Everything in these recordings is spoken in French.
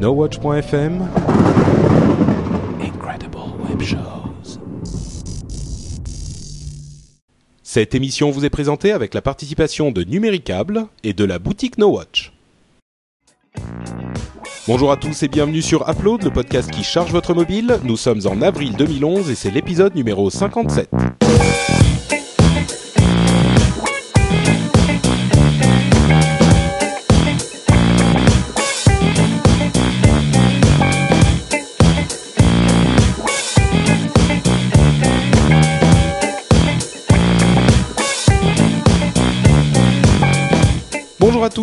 NoWatch.fm Incredible Web Shows. Cette émission vous est présentée avec la participation de Numéricable et de la boutique NoWatch. Bonjour à tous et bienvenue sur Upload, le podcast qui charge votre mobile. Nous sommes en avril 2011 et c'est l'épisode numéro 57.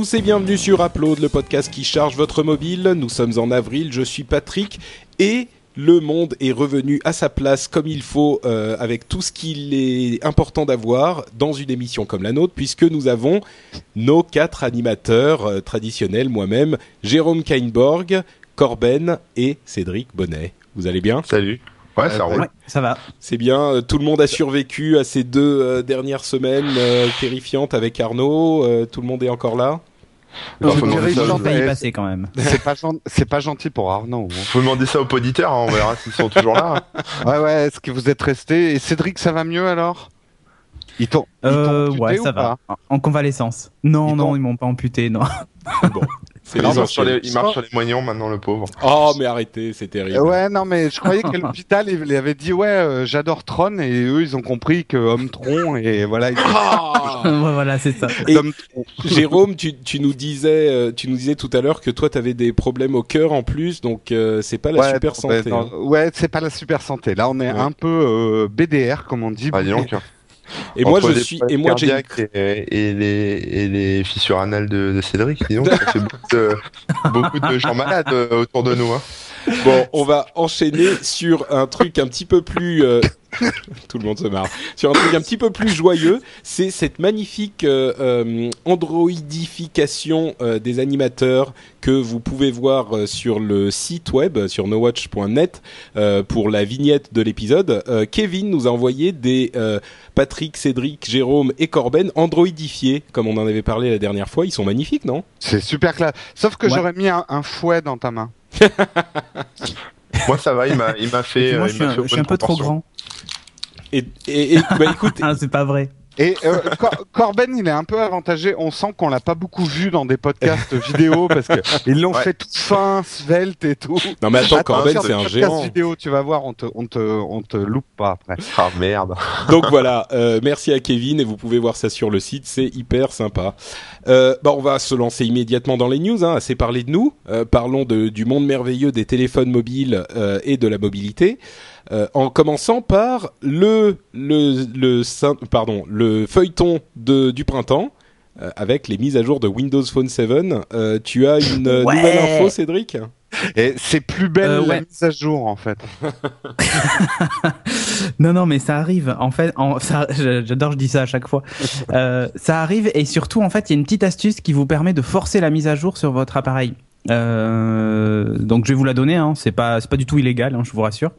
Tous et bienvenue sur Upload, le podcast qui charge votre mobile. Nous sommes en avril, je suis Patrick et le monde est revenu à sa place comme il faut euh, avec tout ce qu'il est important d'avoir dans une émission comme la nôtre puisque nous avons nos quatre animateurs euh, traditionnels, moi-même, Jérôme Kainborg, Corben et Cédric Bonnet. Vous allez bien? Salut. Ouais, ça roule. Ouais, ça va. C'est bien, euh, tout le monde a survécu à ces deux euh, dernières semaines euh, terrifiantes avec Arnaud. euh, tout le monde est encore là? Faut demander ça- y passer quand même. C'est pas, gen- c'est pas gentil pour Arnaud. hein. Faut demander ça aux auditeurs, hein, on verra s'ils sont toujours là. hein. Ouais, ouais, est-ce que vous êtes restés? Et Cédric, ça va mieux alors? Ils t'ont Euh, ouais, ou ça va. En convalescence. Non, Ils non, ils m'ont pas amputé, non. Bon, c'est Il les marche, sur les, il marche sur les moignons maintenant, le pauvre. Oh, mais arrêtez, c'est terrible. Ouais, non, mais je croyais qu'à l'hôpital, ils lui avaient dit Ouais, euh, j'adore Tron, et eux, ils ont compris que Homme Tron, et voilà. Ils... Ah ouais, voilà, c'est ça. Et- Homme Tron. Jérôme, tu, tu nous disais, euh, tu nous disais tout à l'heure que toi, tu avais des problèmes au cœur en plus, donc euh, c'est pas la Ouais, super non, santé. non, hein. ouais, c'est pas la super santé. Là, on est Ouais. un peu euh, BDR, comme on dit. Ah, dis donc. Et moi, je suis, et moi, j'ai, et, et les, et les fissures anales de, de Cédric, dis donc, ça fait beaucoup de, beaucoup de gens malades euh, autour de nous. Hein. bon, on va enchaîner sur un truc un petit peu plus, euh, tout le monde se marre, sur un truc un petit peu plus joyeux. C'est cette magnifique euh, euh, androidification euh, des animateurs que vous pouvez voir euh, sur le site web, sur nowatch.net, euh, pour la vignette de l'épisode. Euh, Kevin nous a envoyé des euh, Patrick, Cédric, Jérôme et Corben androidifiés, comme on en avait parlé la dernière fois. Ils sont magnifiques, non? C'est super classe. Sauf que Ouais. j'aurais mis un, un fouet dans ta main. Moi, ça va, il m'a, il m'a Et fait. moi, euh, je suis un, je suis un peu trop grand. Et, et, et bah écoute, Ah, c'est pas vrai. Et euh, Cor- Corben, il est un peu avantagé. On sent qu'on l'a pas beaucoup vu dans des podcasts vidéo parce que ils l'ont Ouais. fait tout fin, svelte et tout. non mais attends, Attends, Corben sur c'est des un podcasts géant. vidéo, tu vas voir, on te, on te, on te loupe pas après. Ah merde. Donc voilà, euh, merci à Kevin et vous pouvez voir ça sur le site, c'est hyper sympa. Euh, bah on va se lancer immédiatement dans les news, hein, assez parlé de nous. Euh, parlons de, du monde merveilleux des téléphones mobiles euh, et de la mobilité. Euh, en commençant par le le le pardon le feuilleton de du printemps euh, avec les mises à jour de Windows Phone 7. Euh, tu as une Ouais. nouvelle info, Cédric? Et c'est plus belle Euh, la mise à jour en fait. Non, non, mais ça arrive. En fait, j'adore, je dis ça à chaque fois. Euh, ça arrive et surtout, en fait, il y a une petite astuce qui vous permet de forcer la mise à jour sur votre appareil. Euh, donc, je vais vous la donner. Hein, c'est pas, c'est pas du tout illégal, hein, je vous rassure.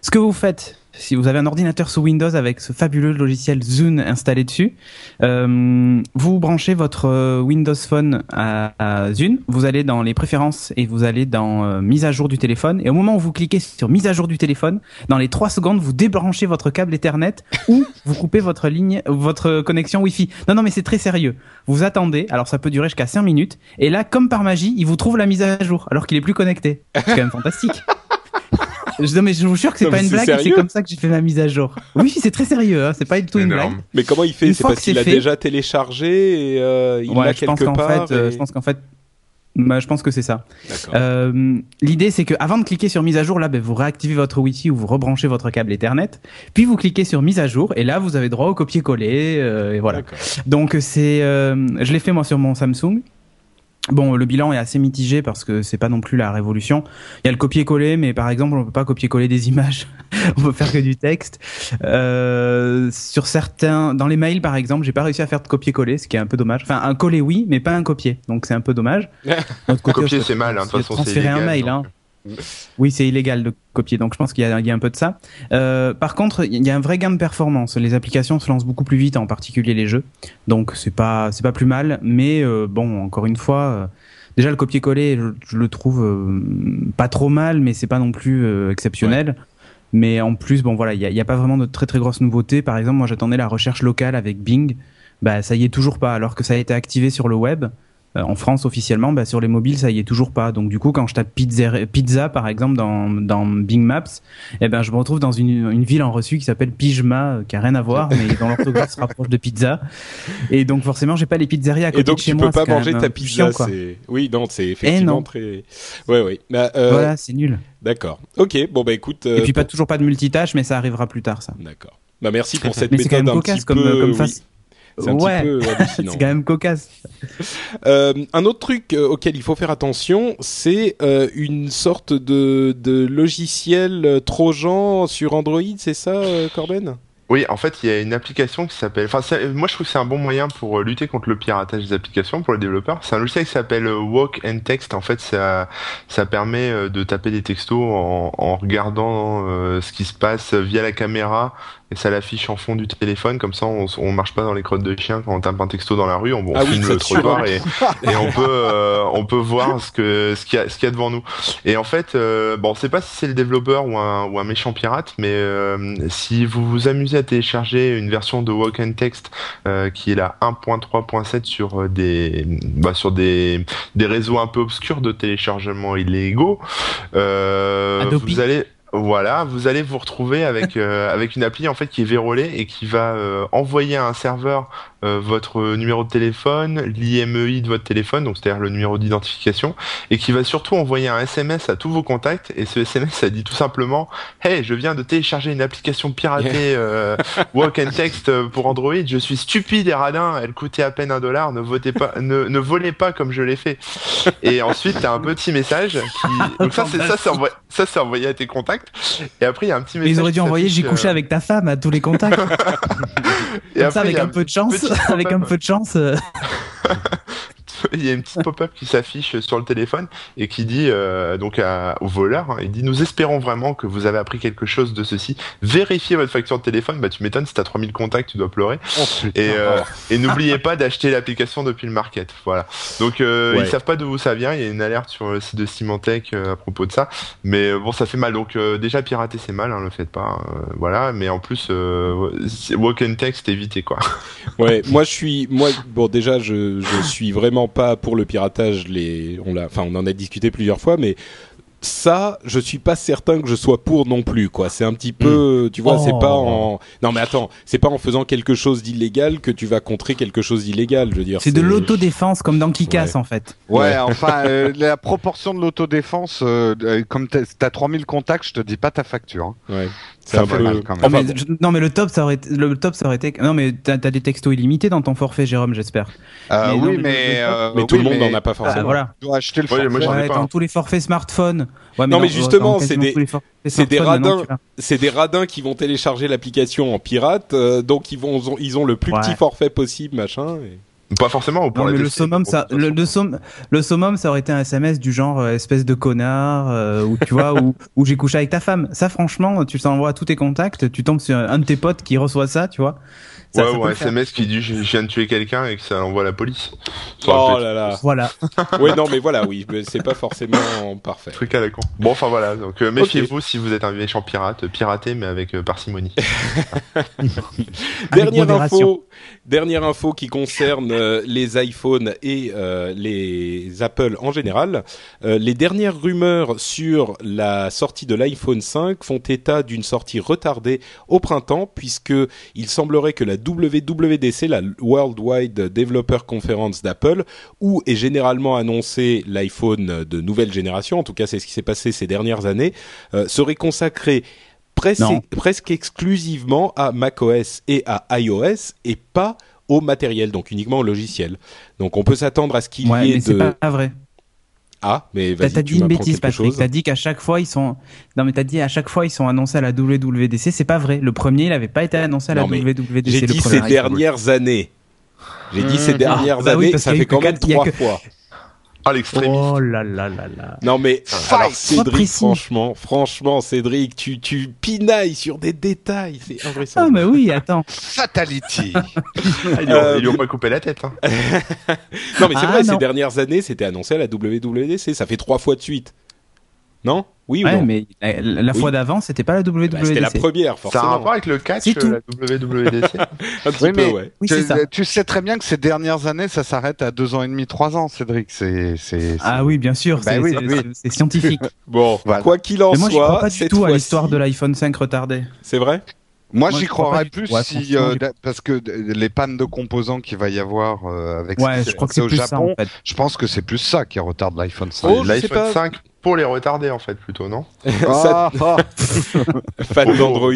Ce que vous faites, si vous avez un ordinateur sous Windows avec ce fabuleux logiciel Zune installé dessus, euh, vous branchez votre euh, Windows Phone à, Zune, vous allez dans les préférences et vous allez dans euh, mise à jour du téléphone. Et au moment où vous cliquez sur mise à jour du téléphone, dans les trois secondes, vous débranchez votre câble Ethernet ou vous coupez votre ligne, votre connexion Wi-Fi. Non, non, mais c'est très sérieux. Vous attendez, alors ça peut durer jusqu'à 5 minutes, et là, comme par magie, il vous trouve la mise à jour, alors qu'il est plus connecté. C'est quand même fantastique. Je, non, mais je vous jure que c'est pas une blague, et c'est comme ça que j'ai fait ma mise à jour. Oui, c'est très sérieux, hein, c'est pas du tout une blague. Mais comment il fait C'est parce qu'il a fait- déjà téléchargé et euh, il ouais, l'a pense quelque qu'en part. fait, euh, je pense qu'en fait, bah, je pense que c'est ça. Euh, L'idée, c'est que avant de cliquer sur mise à jour, là, ben, vous réactivez votre Wi-Fi ou vous rebranchez votre câble Ethernet, puis vous cliquez sur mise à jour, et là, vous avez droit au copier-coller, euh, et voilà. Donc c'est, euh, je l'ai fait moi sur mon Samsung. Bon, le bilan est assez mitigé parce que c'est pas non plus la révolution. Il y a le copier-coller, mais par exemple, on peut pas copier-coller des images. on peut faire que du texte. Euh, sur certains, dans les mails par exemple, j'ai pas réussi à faire de copier-coller, ce qui est un peu dommage. Enfin, un coller oui, mais pas un copier. Donc c'est un peu dommage. Notre Copier, c'est mal, hein, de toute façon, c'est transférer un mail, donc. hein. Oui, c'est illégal de copier, donc je pense qu'il y, a- il y a un peu de ça. Euh, par contre, il y a un vrai gain de performance. Les applications se lancent beaucoup plus vite, en particulier les jeux. Donc c'est pas c'est pas plus mal, mais euh, bon, encore une fois, euh, déjà le copier-coller, je, je le trouve euh, pas trop mal, mais c'est pas non plus euh, exceptionnel. Mais en plus, bon voilà, il y a, a pas vraiment de très très grosses nouveautés. Par exemple, moi j'attendais la recherche locale avec Bing, bah ça y est toujours pas, alors que ça a été activé sur le web. Euh, en France officiellement, bah, sur les mobiles ça y est toujours pas. Donc du coup quand je tape pizza, pizza par exemple dans, dans Bing Maps, eh ben je me retrouve dans une, une ville en reçu qui s'appelle Pijma, euh, qui a rien à voir, mais dans l'orthographe se rapproche de pizza. Et donc forcément j'ai pas les pizzerias à côté Et donc de chez tu moi. peux pas manger ta peu pizza. chiant, oui non c'est effectivement non. très. Ouais oui. Bah, euh, Voilà, c'est nul. D'accord. Ok. Bon bah écoute. euh, Et puis pas toujours pas de multitâche, mais ça arrivera plus tard ça. D'accord. Bah merci pour cette Mais c'est quand méthode même un petit comme, peu. comme oui, face. C'est un ouais, petit peu hallucinant. c'est quand même cocasse. Euh, un autre truc euh, auquel il faut faire attention, c'est euh, une sorte de, de logiciel trojan sur Android, c'est ça, Corben? Oui, en fait, il y a une application qui s'appelle. Enfin, moi, je trouve que c'est un bon moyen pour lutter contre le piratage des applications pour les développeurs. C'est un logiciel qui s'appelle Walk and Text. En fait, ça, ça permet de taper des textos en, en regardant euh, ce qui se passe via la caméra et ça l'affiche en fond du téléphone. Comme ça, on, on marche pas dans les crottes de chien quand on tape un texto dans la rue. On, on Ah filme le trottoir et, et on peut, euh, on peut voir ce que ce qu'il y a, ce qu'il y a devant nous. Et en fait, euh, bon, on sait pas si c'est le développeur ou un, ou un méchant pirate, mais euh, si vous vous amusez à télécharger une version de Walk and Text euh, qui est la 1.3.7 sur euh, des bah, sur des des réseaux un peu obscurs de téléchargement illégaux, euh, vous allez voilà, vous allez vous retrouver avec euh, avec une appli en fait qui est vérolée et qui va euh, envoyer à un serveur euh, votre numéro de téléphone, l'IMEI de votre téléphone, donc c'est-à-dire le numéro d'identification, et qui va surtout envoyer un SMS à tous vos contacts. Et ce SMS, ça dit tout simplement Hey, je viens de télécharger une application piratée euh, Walk and Text pour Android. Je suis stupide et radin. Elle coûtait à peine un dollar. Ne votez pas, ne, ne volez pas comme je l'ai fait. Et ensuite, t'as un petit message qui. Donc ça, c'est ça, c'est envoyé, ça, c'est envoyé à tes contacts. Et après, il y a un petit Mais message. ils auraient dû envoyer j'ai couché euh, avec ta femme à tous les contacts. et Comme ça, avec il y a un peu de chance, avec un peu de chance. il y a une petite pop-up qui s'affiche sur le téléphone et qui dit euh, donc à- au voleur, hein, il dit nous espérons vraiment que vous avez appris quelque chose de ceci. Vérifiez votre facture de téléphone. Bah tu m'étonnes si t'as 3000 contacts, tu dois pleurer. Oh, putain. Et, euh, et n'oubliez pas d'acheter l'application depuis le market. Voilà. Donc euh, Ouais. ils savent pas d'où ça vient. Il y a une alerte sur le site de Symantec euh, à propos de ça. Mais bon, ça fait mal. Donc déjà pirater c'est mal, hein, le faites pas. voilà. Mais en plus, walk and text évitez quoi. Ouais, moi je suis, moi bon déjà je je suis vraiment pas pour le piratage. Les, on l'a, enfin on en a discuté plusieurs fois, mais ça, je suis pas certain que je sois pour non plus quoi. C'est un petit peu, tu vois, c'est Oh. pas en, non mais attends, c'est pas en faisant quelque chose d'illégal que tu vas contrer quelque chose d'illégal. Je veux dire, C'est de l'autodéfense comme dans Kikas Ouais. en fait. Ouais, Ouais. enfin, euh, la proportion de l'autodéfense, euh, comme t'as t'as 3000 contacts, je te dis pas ta facture. hein. Ouais. C'est Ça un fait peu. mal quand même. Non, Enfin, mais, je- non mais le top ça aurait été, le top ça aurait été non mais t'as as des textos illimités dans ton forfait Jérôme j'espère. Euh, Mais non, oui, mais mais, euh, mais tout oui, le monde mais n'en a pas Ah, forcément. voilà. Tu dois acheter le Ouais, forfait. moi, j'en ai Ouais, pas, dans hein. tous les forfaits smartphones. Ouais, Non, mais justement, c'est des- c'est des radins. tu l'as. c'est des radins qui vont télécharger l'application en pirate, euh, donc ils vont, ils ont le plus Ouais. petit forfait possible, machin. et- Pas forcément. ou Pour Non, mais le summum, ça, le, le, somm- le summum, ça aurait été un SMS du genre euh, espèce de connard, euh, ou tu vois, ou où j'ai couché avec ta femme. Ça, franchement, tu t'envoies à tous tes contacts, tu tombes sur un de tes potes qui reçoit ça, tu vois. Ça, ouais, ça ou un. SMS qui dit je viens de tuer quelqu'un et que ça envoie la police. Oh là là. Voilà. ouais, non, mais voilà, oui, mais c'est pas forcément parfait. truc à la con. Bon, enfin voilà, donc euh, méfiez-vous si vous êtes un méchant pirate, piratez mais avec euh, parcimonie. Dernière info, dernière info qui concerne euh, les iPhones et euh, les Apple en général. Euh, les dernières rumeurs sur la sortie de l'iPhone 5 font état d'une sortie retardée au printemps, puisque il semblerait que la WWDC, la Worldwide Developer Conference d'Apple, où est généralement annoncé l'iPhone de nouvelle génération, en tout cas c'est ce qui s'est passé ces dernières années, euh, serait consacrée presque, exclusivement à macOS et à iOS et pas au matériel, donc uniquement au logiciel. Donc on peut s'attendre à ce qu'il Ouais, y ait mais de... pas vrai. Ah, mais T'as vas-y, t'as dit une bêtise, Patrick. T'as dit qu'à chaque fois ils sont. Non, mais t'as dit à chaque fois ils sont annoncés à la WWDC. C'est pas vrai. Le premier, il avait pas été annoncé à la Non, WWDC. J'ai dit ces dernières années. J'ai dit ces dernières Ah, bah oui, années, parce ça fait quand même trois fois. Ah, l'extrémiste. Oh là là là là. Non mais alors Sois Cédric, franchement, franchement, Cédric, tu tu pinailles sur des détails, c'est Ah mais oui, attends. Fatality. Ah, ils, lui ont, Euh, ils lui ont pas coupé la tête. Hein. Non mais c'est Ah, vrai, non. ces dernières années, c'était annoncé à la WWDC, ça fait trois fois de suite. Non? Oui ou Ouais, non mais la, la Oui. fois d'avant, c'était pas la WWDC. Bah, C'était la première, Ça a un forcément. rapport avec le catch, euh, la WWDC Un petit Oui, peu, mais- ouais. Oui, tu, c'est ça. tu sais très bien que ces dernières années, ça s'arrête à deux ans et demi, trois ans, Cédric. C'est, c'est, Ah oui, bien sûr, Bah c'est scientifique. Bon, Voilà. quoi qu'il en Mais moi, j'y crois soit, pas du tout à l'histoire de l'iPhone 5 retardé. C'est vrai? Moi, Moi, j'y je crois croirais plus. Ouais, si, euh, parce que les pannes de composants qu'il va y avoir euh, avec Ouais, ce je crois que c'est c'est au plus ça Japon, en fait. je pense que c'est plus ça qui retarde l'iPhone 5. Oh, je sais L'iPhone pas. 5 pour les retardés, en fait, plutôt, non Ça- Ah, ah. fan d'Android.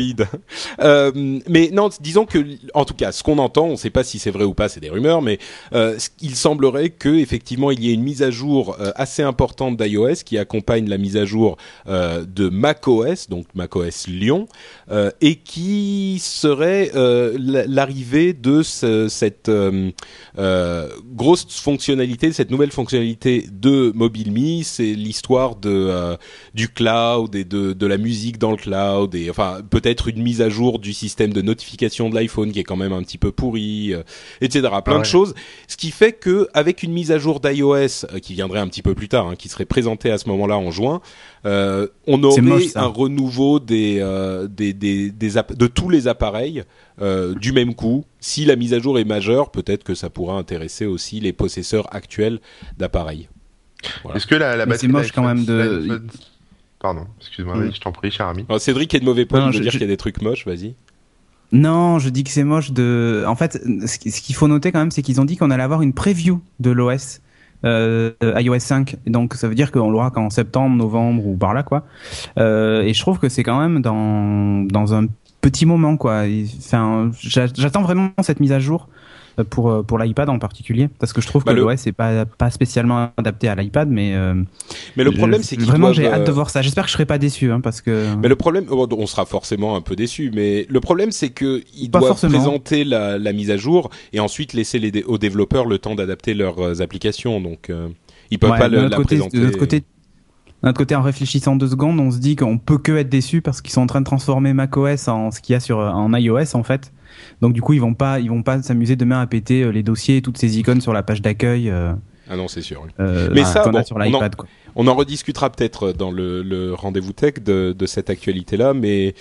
Euh, mais non, disons que, en tout cas, ce qu'on entend, on ne sait pas si c'est vrai ou pas, c'est des rumeurs, mais euh, il semblerait que effectivement il y ait une mise à jour euh, assez importante d'iOS qui accompagne la mise à jour euh, de macOS, donc macOS Lyon, euh, et qui serait euh, l'arrivée de ce- cette euh, euh, grosse fonctionnalité, cette nouvelle fonctionnalité de MobileMe, c'est l'histoire de euh, du cloud et de, de la musique dans le cloud et enfin peut-être une mise à jour du système de notification de l'iPhone qui est quand même un petit peu pourri, euh, etc. Plein Ah de choses. Ce qui fait que avec une mise à jour d'iOS euh, qui viendrait un petit peu plus tard, hein, qui serait présentée à ce moment-là en juin, on aurait moche, un renouveau des, des, des, de tous les appareils du même coup. Si la mise à jour est majeure, peut-être que ça pourra intéresser aussi les possesseurs actuels d'appareils. Voilà. Est-ce que la, batterie c'est moche quand même de- Pardon, excuse-moi, Mm. je t'en prie, cher ami. Alors, Cédric est de mauvais veut je- dire je- qu'il y a des trucs moches, vas-y. Non, je dis que c'est moche de. En fait, ce qui- ce qu'il faut noter quand même, c'est qu'ils ont dit qu'on allait avoir une preview de l'OS euh, iOS 5. Et donc, ça veut dire qu'on l'aura qu'en septembre, novembre ou par là, quoi. Euh, et je trouve que c'est quand même dans dans un petit moment, quoi. Enfin, j'a- j'attends vraiment cette mise à jour euh, pour euh, pour l'iPad en particulier, parce que je trouve Bah, que le- l'OS est pas pas spécialement adapté à l'iPad, mais euh, Mais le problème, c'est vraiment j'ai hâte de euh, voir ça. J'espère que je serai pas déçu, hein, parce que. Mais le problème, oh, on sera forcément un peu déçu, mais le problème c'est que ils Pas doivent forcément. présenter la, la mise à jour et ensuite laisser les aux développeurs le temps d'adapter leurs euh, applications. Donc euh, ils peuvent Ouais, pas le, la côté, présenter. De notre côté, d'un autre côté, en réfléchissant deux secondes, on se dit qu'on peut que être déçu parce qu'ils sont en train de transformer macOS en ce qu'il y a sur en iOS en fait. Donc du coup, ils vont pas, ils vont pas s'amuser demain à péter euh, les dossiers et toutes ces icônes sur la page d'accueil euh, Ah non, c'est sûr. euh, Mais voilà, ça, bon, sur on en- l'iPad. quoi. On en rediscutera peut-être dans le, le rendez-vous tech de, de cette actualité-là, mais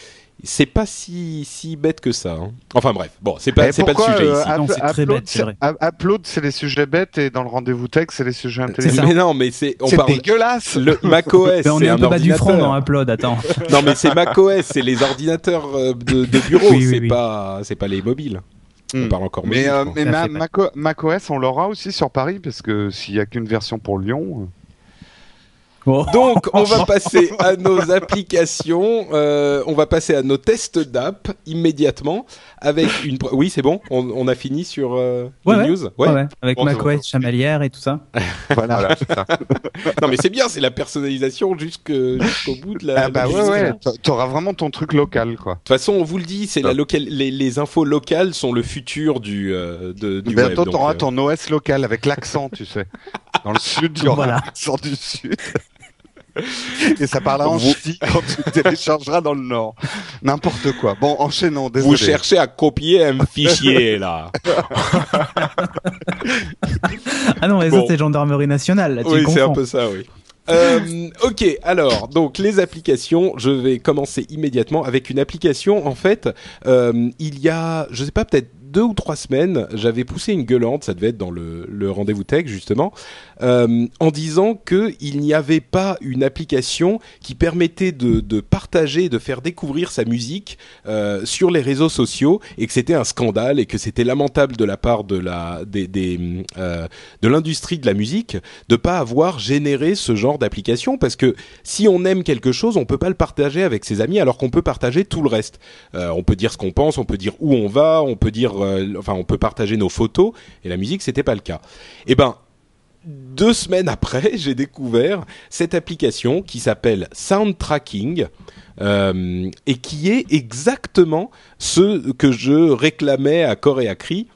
c'est pas si si bête que ça. hein. Enfin bref, bon, c'est pas Mais c'est pas le sujet euh, ici. C'est très bête, c'est vrai. Upload, c'est les sujets bêtes et dans le rendez-vous tech, c'est les sujets intelligents. Mais non, mais c'est on C'est parle dégueulasse. le macOS, Mais on c'est est un peu bas du front ordinateur. dans Upload. Attends. Non, mais c'est macOS, c'est les ordinateurs euh, de, de bureau, Oui, oui, c'est oui. pas c'est pas les mobiles. On Hmm. parle encore Mais, mobile, euh, mais ma- macOS, on l'aura aussi sur Paris parce que s'il y a qu'une version pour Lyon. Donc, on va passer à nos applications. euh, on va passer à nos tests d'app immédiatement avec une. Oui, c'est bon. On, on a fini sur euh, Ouais, les ouais. news. Ouais, ouais, avec Bon, macOS chamalière et tout ça. Voilà. Ça. Non, mais c'est bien. C'est la personnalisation jusqu'au bout de la. Ah bah la ouais, ouais. t'a- T'auras vraiment ton truc local, quoi. De toute façon, on vous le dit, c'est la local. Les, les infos locales sont le futur du euh, de, du Bientôt, t'auras euh, ton OS local avec l'accent, tu sais. Dans le sud, il y aura Voilà. l'accent du sud. Et ça parlera en Vous- ch'ti quand tu téléchargeras dans le nord. N'importe quoi. Bon, enchaînons, désolé. Vous cherchez à copier un fichier là. Ah non, mais Bon. ça c'est gendarmerie nationale. Là, tu oui, c'est un peu ça, oui. Euh, ok, alors donc les applications, je vais commencer immédiatement avec une application. En fait, euh, il y a, je sais pas, peut-être deux ou trois semaines, j'avais poussé une gueulante, ça devait être dans le, le rendez-vous tech justement, euh, en disant que il n'y avait pas une application qui permettait de, partager, de faire découvrir sa musique euh, sur les réseaux sociaux et que c'était un scandale et que c'était lamentable de la part de euh, de l'industrie de la musique de pas avoir généré ce genre d'application parce que si on aime quelque chose, on peut pas le partager avec ses amis alors qu'on peut partager tout le reste. On peut dire ce qu'on pense, on peut dire où on va, on peut dire, enfin, on peut partager nos photos et la musique c'était pas le cas. Eh ben deux semaines après, j'ai découvert cette application qui s'appelle Soundtracking euh, et qui est exactement ce que je réclamais à corps et à cri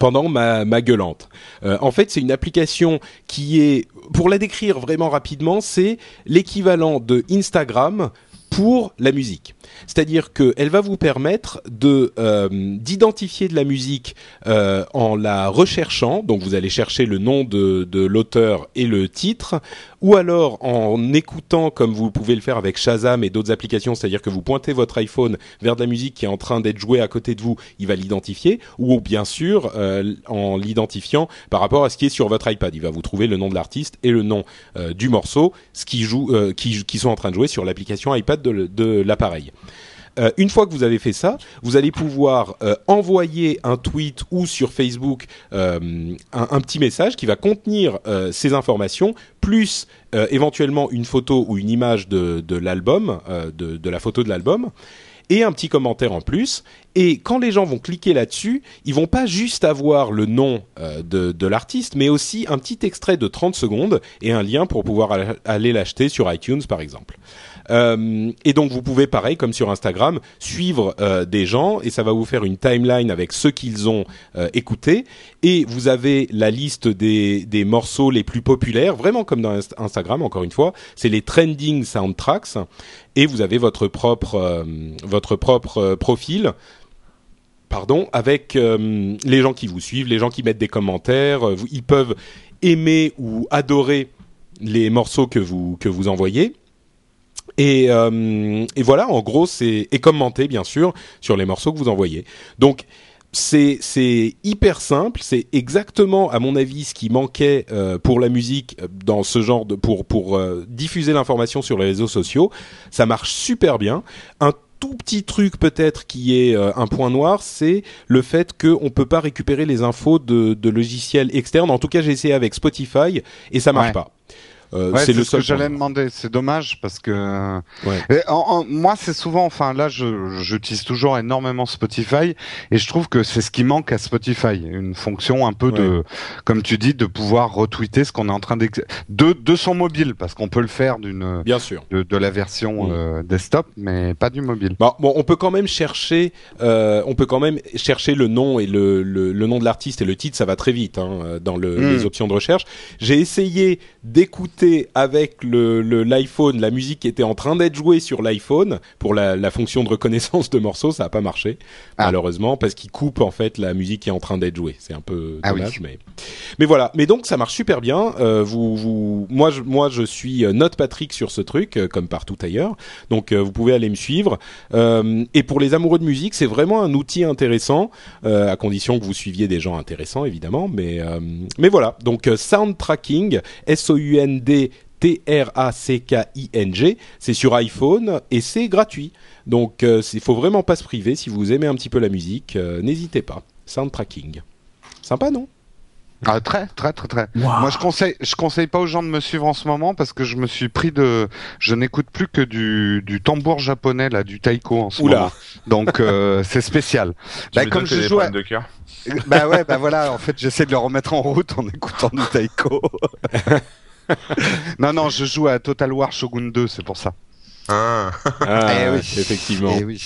pendant ma, ma gueulante. Euh, en fait, c'est une application qui est, pour la décrire vraiment rapidement, c'est l'équivalent de Instagram pour la musique. C'est-à-dire qu'elle va vous permettre de euh, d'identifier de la musique euh, en la recherchant. Donc vous allez chercher le nom de, de l'auteur et le titre, ou alors en écoutant comme vous pouvez le faire avec Shazam et d'autres applications, c'est-à-dire que vous pointez votre iPhone vers de la musique qui est en train d'être jouée à côté de vous, il va l'identifier, ou bien sûr euh, en l'identifiant par rapport à ce qui est sur votre iPad, il va vous trouver le nom de l'artiste et le nom du morceau, ce qui joue, qui, qui sont en train de jouer sur l'application iPad de, l'appareil. Euh, une fois que vous avez fait ça, vous allez pouvoir euh, envoyer un tweet ou sur Facebook euh, un, petit message qui va contenir ces informations, plus éventuellement une photo ou une image de, l'album, de, la photo de l'album et un petit commentaire en plus. Et quand les gens vont cliquer là-dessus, ils vont pas juste avoir le nom de l'artiste, mais aussi un petit extrait de 30 secondes et un lien pour pouvoir aller l'acheter sur iTunes par exemple. Euh, et donc vous pouvez, pareil, comme sur Instagram, suivre euh, des gens et ça va vous faire une timeline avec ceux qu'ils ont euh, écoutés. Et vous avez la liste des, morceaux les plus populaires, vraiment comme dans Instagram, encore une fois, c'est les trending soundtracks. Et vous avez votre propre, euh, profil pardon, avec les gens qui vous suivent, les gens qui mettent des commentaires, ils peuvent aimer ou adorer les morceaux que vous envoyez. Et, euh, et voilà, en gros, c'est et commenter bien sûr sur les morceaux que vous envoyez. Donc c'est c'est hyper simple, c'est exactement à mon avis ce qui manquait euh, pour la musique dans ce genre de pour pour euh, diffuser l'information sur les réseaux sociaux. Ça marche super bien. Un tout petit truc peut-être qui est euh, un point noir, c'est le fait qu'on peut pas récupérer les infos de, de logiciels externes. En tout cas, j'ai essayé avec Spotify et ça marche Ouais. pas. Euh, Ouais, c'est le ce seul que j'allais demander. C'est dommage parce que Ouais. Et en- en- moi c'est souvent, enfin là j'utilise toujours énormément Spotify et je trouve que c'est ce qui manque à Spotify, une fonction un peu de, comme tu dis, de pouvoir retweeter ce qu'on est en train de de son mobile parce qu'on peut le faire d'une Bien sûr. de, de la version Mm. euh, desktop mais pas du mobile. Bon, bon, on peut quand même chercher, euh, on peut quand même chercher le nom et le, le, le nom de l'artiste et le titre, ça va très vite hein, dans le, Mm. les options de recherche. J'ai essayé d'écouter avec le l'iPhone la musique qui était en train d'être jouée sur l'iPhone pour la, la fonction de reconnaissance de morceaux, ça a pas marché Ah. malheureusement parce qu'il coupe en fait la musique qui est en train d'être jouée. C'est un peu Ah oui. dommage, mais mais voilà. Mais donc ça marche super bien. Euh, vous vous, moi je moi je suis euh, Note Patrick sur ce truc euh, comme partout ailleurs. Donc euh, vous pouvez aller me suivre. Euh, et pour les amoureux de musique, c'est vraiment un outil intéressant, à condition que vous suiviez des gens intéressants, évidemment. Mais, mais voilà, donc Sound Tracking, S-O-U-N-D T-R-A-C-K-I-N-G, c'est sur iPhone et c'est gratuit. Donc il faut vraiment pas se priver. Si vous aimez un petit peu la musique, euh, n'hésitez pas. Sound Tracking. Sympa, non? Ah, très très très très. Moi je conseille je conseille pas aux gens de me suivre en ce moment parce que je me suis pris de je n'écoute plus que du du tambour japonais là du taiko en ce Oula. moment. Donc euh, c'est spécial. Tu Bah, me comme je joue à- de cœur. bah ouais, bah voilà, en fait, j'essaie de le remettre en route en écoutant du taiko. non, non, je joue à Total War Shogun 2, c'est pour ça. Ah. Ah, Eh oui. effectivement. Eh oui.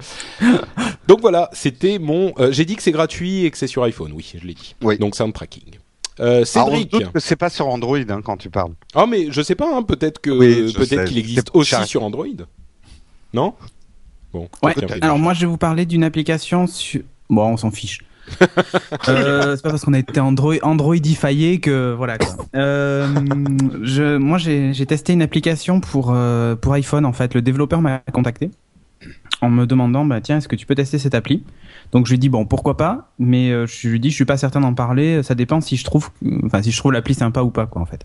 Donc voilà, c'était mon. euh, J'ai dit que c'est gratuit et que c'est sur iPhone. Oui, je l'ai dit. Oui. Donc Sound Tracking. Euh, Alors, on se Cédric. doute que c'est pas sur Android hein, quand tu parles. Ah mais je sais pas. hein, peut-être que Oui, peut-être qu'il existe aussi sur Android. Non? Bon. Ouais. Alors moi je vais vous parler d'une application sur. Bon, on s'en fiche. Euh, c'est pas parce qu'on a été Android Androidifié que voilà. Euh, moi j'ai testé une application pour euh, pour iPhone en fait. Le développeur m'a contacté en me demandant bah tiens est-ce que tu peux tester cette appli? Donc je lui dis bon pourquoi pas, mais je lui dis je suis pas certain d'en parler. Ça dépend si je trouve enfin si je trouve l'appli sympa ou pas quoi en fait.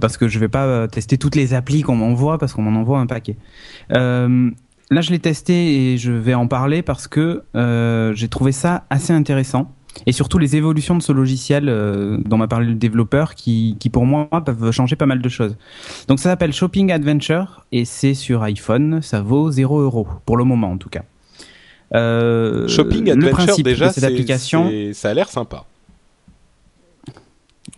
Parce que je vais pas tester toutes les applis qu'on m'envoie parce qu'on m'en envoie un paquet. Là, je l'ai testé et je vais en parler parce que euh, j'ai trouvé ça assez intéressant. Et surtout les évolutions de ce logiciel euh, dont m'a parlé le développeur qui, qui pour moi peuvent changer pas mal de choses. Donc ça s'appelle Shopping Adventure et c'est sur iPhone, ça vaut 0 euros pour le moment en tout cas. Euh, Shopping le Adventure principe déjà, de cette application, ça a l'air sympa.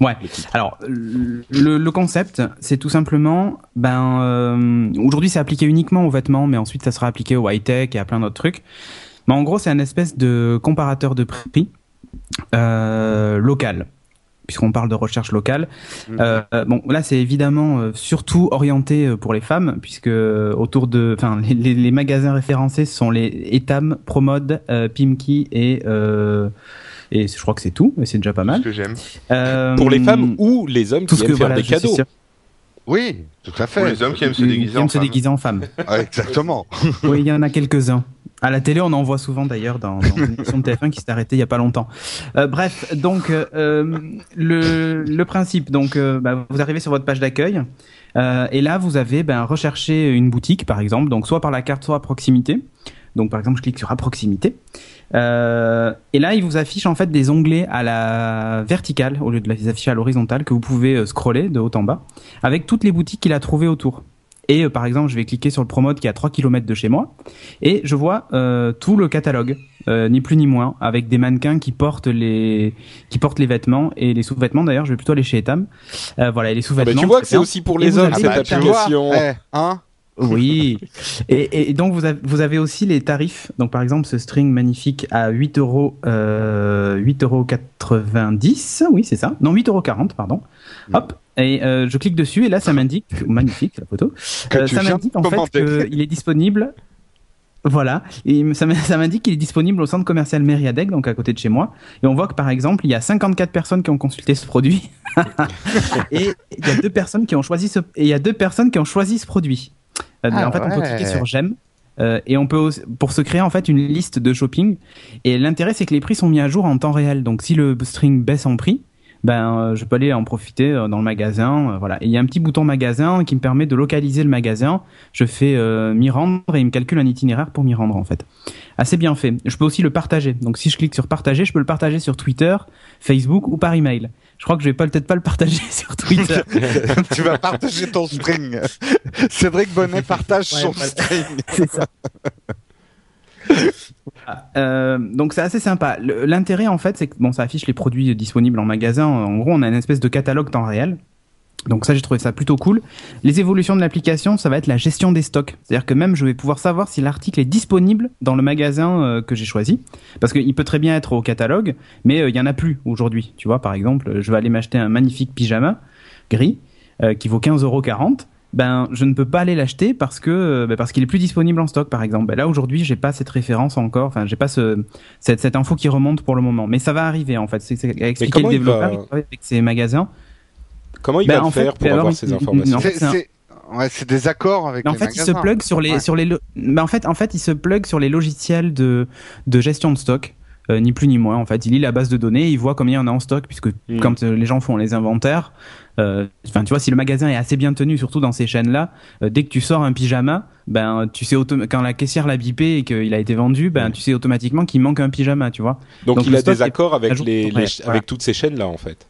Ouais. Alors, le, le concept, c'est tout simplement, ben, euh, aujourd'hui c'est appliqué uniquement aux vêtements, mais ensuite ça sera appliqué au high-tech et à plein d'autres trucs. Mais en gros, c'est un espèce de comparateur de prix euh, locale puisqu'on parle de recherche locale. Mhm. Euh, bon, là, c'est évidemment euh, surtout orienté euh, pour les femmes, puisque euh, autour de, enfin, les, les- les magasins référencés sont les Etam, Promode, euh, Pimki et euh, et je crois que c'est tout, et c'est déjà pas Ce mal. que j'aime. Euh, Pour les femmes ou les hommes tout qui ce aiment que faire voilà, des cadeaux. Oui, tout à fait. Pour les hommes qui aiment se Qui déguiser aiment en se femme. déguiser en femme. Exactement. oui, il y en a quelques-uns. À la télé, on en voit souvent d'ailleurs dans, dans une émission de TF1 qui s'est arrêtée il y a pas longtemps. Euh, bref, donc euh, le, le principe, donc euh, bah, vous arrivez sur votre page d'accueil euh, et là vous avez ben, recherché une boutique par exemple, donc soit par la carte, soit à proximité. Donc par exemple, je clique sur à proximité. Euh, et là, il vous affiche en fait des onglets à la verticale au lieu de les afficher à l'horizontale que vous pouvez euh, scroller de haut en bas avec toutes les boutiques qu'il a trouvées autour. Et euh, par exemple, je vais cliquer sur le Promote qui est à 3 km de chez moi et je vois euh, tout le catalogue, euh, ni plus ni moins, avec des mannequins qui portent les qui portent les vêtements et les sous-vêtements. D'ailleurs, je vais plutôt aller chez Etam. Euh, voilà, et les Ah bah, sous-vêtements. tu vois que c'est aussi pour les hommes cette tu application. vois, eh, hein Oui. Et, et donc vous avez, vous avez aussi les tarifs. Donc par exemple ce string magnifique à 8 euros, euh, 8 euros 90. Oui c'est ça. Non 8 euros 40 pardon. Hop. Et euh, je clique dessus et là ça m'indique magnifique la photo. Euh, ça m'indique en fait qu'il est disponible. Voilà, et ça m'indique qu'il est disponible au centre commercial Mériadec, donc à côté de chez moi. Et on voit que par exemple, il y a 54 personnes qui ont consulté ce produit, et il y a deux personnes qui ont choisi ce, et il y a deux personnes qui ont choisi ce produit. Euh, Ah en fait, on peut ouais. cliquer sur j'aime. euh, et on peut aussi- pour se créer en fait une liste de shopping. Et l'intérêt c'est que les prix sont mis à jour en temps réel. Donc si le string baisse en prix ben euh, je peux aller en profiter euh, dans le magasin voilà. Et il y a un petit bouton magasin qui me permet de localiser le magasin. Je fais euh, m'y rendre et il me calcule un itinéraire pour m'y rendre en fait. Assez bien fait. Je peux aussi le partager. Donc si je clique sur partager je peux le partager sur Twitter Facebook ou par email je crois que je vais pas peut-être pas le partager sur Twitter tu vas partager ton string. Cédric Bonnet partage Ouais, son string. c'est ça. Euh, donc c'est assez sympa. L'intérêt en fait, c'est que bon, ça affiche les produits disponibles en magasin. En gros, on a une espèce de catalogue temps réel. Donc ça, j'ai trouvé ça plutôt cool. Les évolutions de l'application, ça va être la gestion des stocks. C'est-à-dire que même je vais pouvoir savoir si l'article est disponible dans le magasin euh, que j'ai choisi. Parce qu'il peut très bien être au catalogue, mais euh, il y en a plus aujourd'hui. Tu vois, par exemple, je vais aller m'acheter un magnifique pyjama gris euh, qui vaut 15,40 ben je ne peux pas aller l'acheter parce que euh, ben, parce qu'il est plus disponible en stock par exemple. Ben, là aujourd'hui j'ai pas cette référence encore, enfin j'ai pas ce cette, cette info qui remonte pour le moment, mais ça va arriver en fait. C'est expliquer le développeur va- avec ses magasins. Comment il Ben, va en fait, faire pour avoir ces informations en fait, C'est- c'est un- c'est ouais, c'est des accords avec Mais en les fait, il se plug sur les Ouais. sur les lo- mais en fait en fait il se plug sur les logiciels de de gestion de stock. euh, ni plus ni moins en fait il lit la base de données il voit combien il y en a en stock puisque Hmm. quand euh, les gens font les inventaires euh, enfin tu vois si le magasin est assez bien tenu surtout dans ces chaînes là dès que tu sors un pyjama ben tu sais autom- quand la caissière l'a bipé et qu'il a été vendu ben Hmm. tu sais automatiquement qu'il manque un pyjama tu vois Donc, Donc, il a des accords avec les, avec toutes ces chaînes là en fait.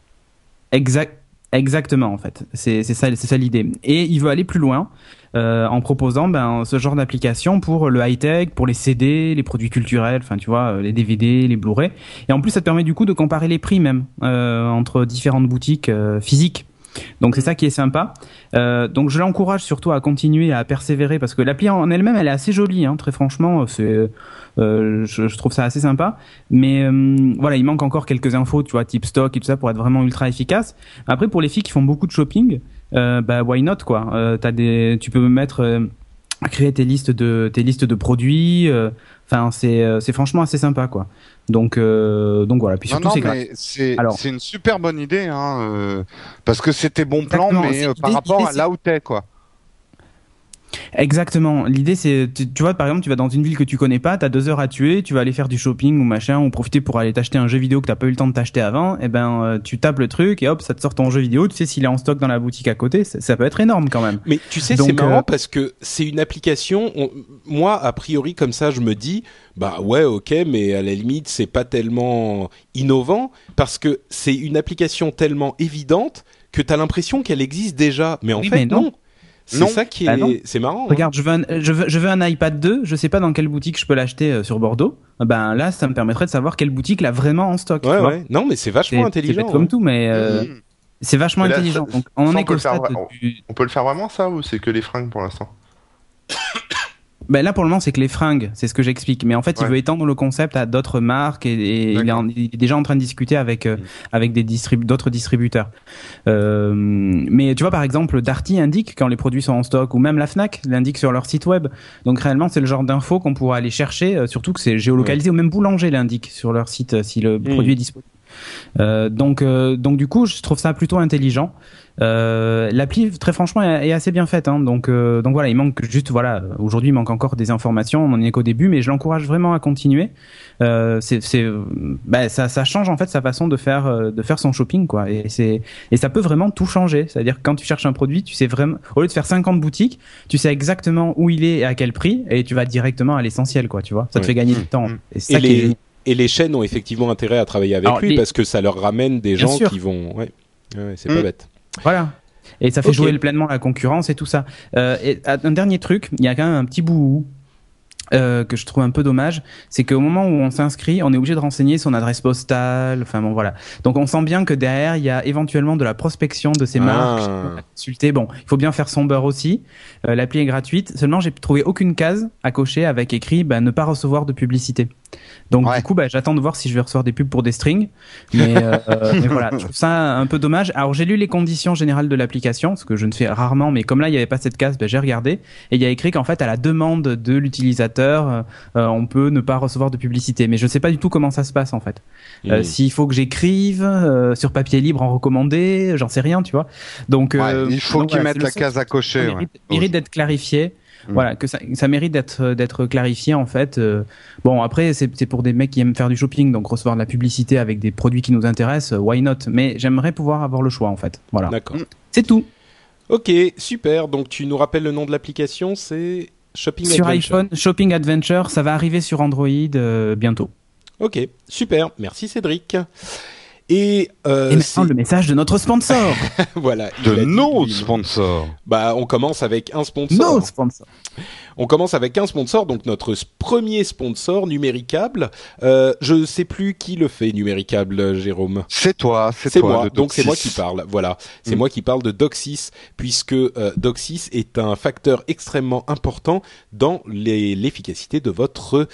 Exact, exactement en fait. C'est ça, ça l'idée. Et il veut aller plus loin euh, en proposant ben ce genre d'application pour le high tech, pour les CD, les produits culturels, enfin tu vois, euh, les DVD, les Blu-ray. Et en plus, ça te permet du coup de comparer les prix même euh, entre différentes boutiques euh, physiques. Donc c'est ça qui est sympa. Euh, donc je l'encourage surtout à continuer à persévérer parce que l'appli en elle-même elle est assez jolie, hein, très franchement. C'est, euh, je, je trouve ça assez sympa. Mais euh, voilà, il manque encore quelques infos, tu vois, type stock et tout ça pour être vraiment ultra efficace. Après pour les filles qui font beaucoup de shopping, euh, bah why not quoi? Euh, t'as des, tu peux mettre euh, créer tes listes de tes listes de produits. euh, Enfin c'est euh, c'est franchement assez sympa quoi. Donc euh, donc voilà. Puis surtout c'est gratuit. mais c'est Alors- c'est une super bonne idée, hein, euh, parce que c'était bon plan, mais euh, par rapport à là où t'es, quoi. Exactement. L'idée, c'est, tu, tu vois, par exemple, tu vas dans une ville que tu connais pas, t'as deux heures à tuer, tu vas aller faire du shopping ou machin, ou profiter pour aller t'acheter un jeu vidéo que t'as pas eu le temps de t'acheter avant, et ben, euh, tu tapes le truc et hop, ça te sort ton jeu vidéo, tu sais s'il est en stock dans la boutique à côté, ça, ça peut être énorme quand même. Mais tu sais, c'est marrant euh, parce que c'est une application. on- moi, a priori, comme ça, je me dis, bah ouais, ok, mais à la limite, c'est pas tellement innovant parce que c'est une application tellement évidente que t'as l'impression qu'elle existe déjà. Mais en Oui, fait, mais non. non. C'est Non. ça qui Bah non. est, c'est marrant. hein. Regarde, je veux, un, je, veux, je veux un iPad 2, je sais pas dans quelle boutique je peux l'acheter euh, sur Bordeaux. Ben là, ça me permettrait de savoir quelle boutique l'a vraiment en stock. tu Ouais, vois. ouais. Non, mais c'est C'est vachement c'est intelligent. comme hein. tout, mais euh, Mmh. c'est vachement Mais là, intelligent. ça- Donc, on en on est peut faire du- On peut le faire vraiment ça ou c'est que les fringues pour l'instant? Ben là pour le moment c'est que les fringues, c'est ce que j'explique. Mais en fait il veut étendre le concept à d'autres marques et, et il, est en- il est déjà en train de discuter avec euh, Mm. avec des distrib- d'autres distributeurs. Euh, mais tu vois par exemple Darty indique quand les produits sont en stock ou même la Fnac l'indique sur leur site web. Donc réellement c'est le genre d'infos qu'on pourra aller chercher, euh, surtout que c'est géolocalisé ou même Boulanger l'indique sur leur site si le Mm. produit est disponible. Euh, donc euh, donc du coup je trouve ça plutôt intelligent. Euh, L'appli, très franchement, est, est assez bien faite. Hein, donc, euh, donc voilà, il manque juste, voilà, aujourd'hui, il manque encore des informations. On en est qu'au début, mais je l'encourage vraiment à continuer. Euh, c'est, c'est, bah, ça, ça change en fait sa façon de faire, de faire son shopping, quoi. Et c'est, et ça peut vraiment tout changer. C'est-à-dire quand tu cherches un produit, tu sais vraiment, au lieu de faire 50 boutiques, tu sais exactement où il est et à quel prix, et tu vas directement à l'essentiel, quoi. Tu vois, ça te fait gagner du Mmh, temps. mmh. Et c'est ça qui est. et les chaînes ont effectivement intérêt à travailler avec Alors, lui les- parce que ça leur ramène des Bien gens sûr. qui vont. Ouais, ouais c'est Mm. pas bête. Voilà. Et ça fait jouer pleinement la concurrence et tout ça. Euh, et un dernier truc, il y a quand même un petit bout euh, que je trouve un peu dommage, c'est qu'au moment où on s'inscrit, on est obligé de renseigner son adresse postale. Enfin bon, voilà. Donc on sent bien que derrière, il y a éventuellement de la prospection de ces Ah. marques consulter. Bon, il faut bien faire son beurre aussi. Euh, L'appli est gratuite. Seulement, j'ai trouvé aucune case à cocher avec écrit bah, ne pas recevoir de publicité. Donc Ouais. du coup, bah, j'attends de voir si je vais recevoir des pubs pour des strings. Mais, euh, mais voilà, je trouve ça un peu dommage. Alors j'ai lu les conditions générales de l'application, ce que je ne fais rarement, mais comme là il n'y avait pas cette case, bah, j'ai regardé et il y a écrit qu'en fait à la demande de l'utilisateur, euh, on peut ne pas recevoir de publicité. Mais je ne sais pas du tout comment ça se passe en fait. Euh, Mm. S'il faut que j'écrive sur papier libre en recommandé, j'en sais rien, tu vois. Donc Ouais, il faut qu'ils mettent la case à cocher. ouais. mérite, mérite d'être clarifié. Mm. Voilà, que ça, ça mérite d'être d'être clarifié en fait. Euh, bon après c'est pour des mecs qui aiment faire du shopping, donc recevoir de la publicité avec des produits qui nous intéressent, euh, why not? Mais j'aimerais pouvoir avoir le choix en fait. Voilà, D'accord. c'est tout. Ok, super. Donc tu nous rappelles le nom de l'application, c'est Shopping Sur Adventure. iPhone, Shopping Adventure, ça va arriver sur Android euh, bientôt. Ok, super. Merci Cédric. Et, euh, Et maintenant le message de notre sponsor. voilà. il De dit nos sponsors. Bah, on commence avec un sponsor. nos sponsors. On commence avec un sponsor, donc notre premier sponsor, Numéricable. Euh, je sais plus qui le fait, Numéricable, Jérôme. C'est toi, c'est C'est toi. moi, donc c'est moi qui parle. Voilà, c'est Mm. moi qui parle de Doxis, puisque euh, Doxis est un facteur extrêmement important dans les- l'efficacité de votre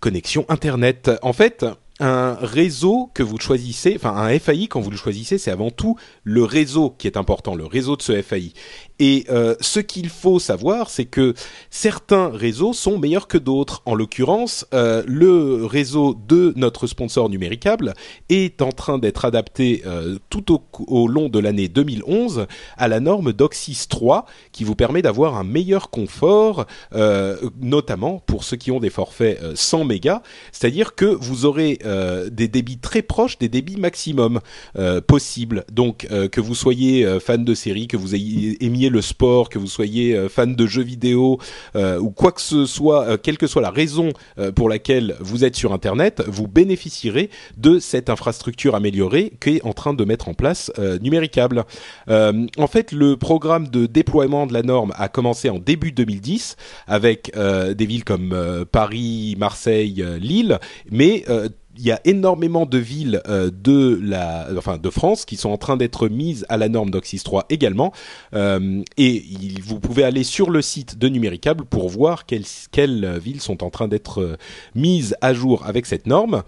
connexion Internet. En fait, un réseau que vous choisissez, enfin un FAI quand vous le choisissez, c'est avant tout le réseau qui est important, le réseau de ce FAI. Et euh, ce qu'il faut savoir, c'est que certains réseaux sont meilleurs que d'autres. En l'occurrence, euh, le réseau de notre sponsor Numéricable est en train d'être adapté euh, tout au, au long de l'année 2011 à la norme DOCSIS 3, qui vous permet d'avoir un meilleur confort, notamment pour ceux qui ont des forfaits euh, 100 mégas, c'est-à-dire que vous aurez euh, des débits très proches des débits maximum euh, possibles. Donc euh, que vous soyez fan de séries, que vous ayez aimiez le sport, que vous soyez fan de jeux vidéo ou quoi que ce soit, quelle que soit la raison pour laquelle vous êtes sur Internet, vous bénéficierez de cette infrastructure améliorée qu'est en train de mettre en place Numéricable. En fait, le programme de déploiement de la norme a commencé en début 2010 avec des villes comme Paris, Marseille, Lille, mais euh, il y a énormément de villes euh, de la, enfin de France qui sont en train d'être mises à la norme DOCSIS 3 également. Euh, et vous pouvez aller sur le site de Numéricable pour voir quelles, quelles villes sont en train d'être euh, mises à jour avec cette norme.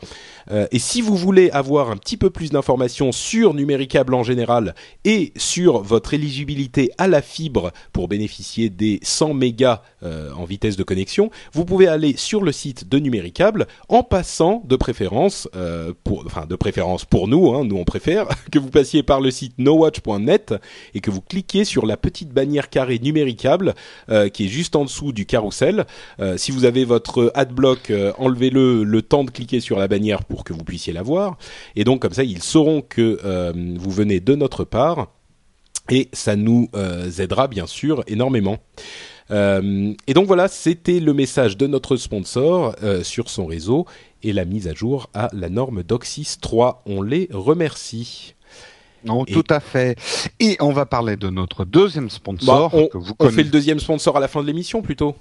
Euh, et si vous voulez avoir un petit peu plus d'informations sur Numéricable en général et sur votre éligibilité à la fibre pour bénéficier des 100 mégas euh, en vitesse de connexion, vous pouvez aller sur le site de Numéricable en passant de préférence, euh, enfin de préférence pour nous, hein, nous on préfère que vous passiez par le site nowatch.net et que vous cliquiez sur la petite bannière carrée Numéricable euh, qui est juste en dessous du carrousel. Euh, si vous avez votre adblock, enlevez-le le temps de cliquer sur la bannière pour que vous puissiez la voir. Et donc comme ça, ils sauront que vous venez de notre part. Et ça nous aidera bien sûr énormément. Euh, et donc voilà, c'était le message de notre sponsor euh, sur son réseau et la mise à jour à la norme DOCSIS 3. On les remercie. Non, Et- tout à fait. Et on va parler de notre deuxième sponsor Bah, on, que vous on connaissez. fait le deuxième sponsor à la fin de l'émission plutôt.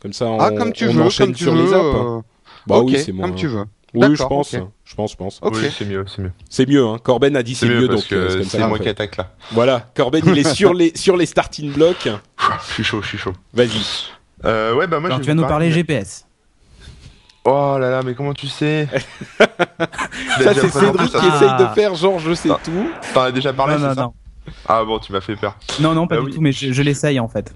Comme ça, on, ah, comme tu on veux, enchaîne comme tu sur veux. les apps. euh, Bah oui, c'est comme tu veux. Oui, je pense, je pense, je pense. Ok. Oui, c'est mieux, c'est mieux. C'est mieux, hein. Corben a dit c'est mieux, parce donc euh, c'est que comme ça c'est qu'on moi qui attaque là. Voilà, Corben il est sur les sur les starting blocks. Je suis chaud, je suis chaud. Vas-y. Euh, ouais, bah moi, Alors je tu vas nous parler GPS. Oh là là, mais comment tu sais Ça, c'est Cédric qui Ah. essaye de faire genre je sais Ah. tout. T'en as déjà parlé, non, non, ça non. Ah bon, tu m'as fait peur. non, non, pas Bah du oui. tout, mais je, je l'essaye en fait.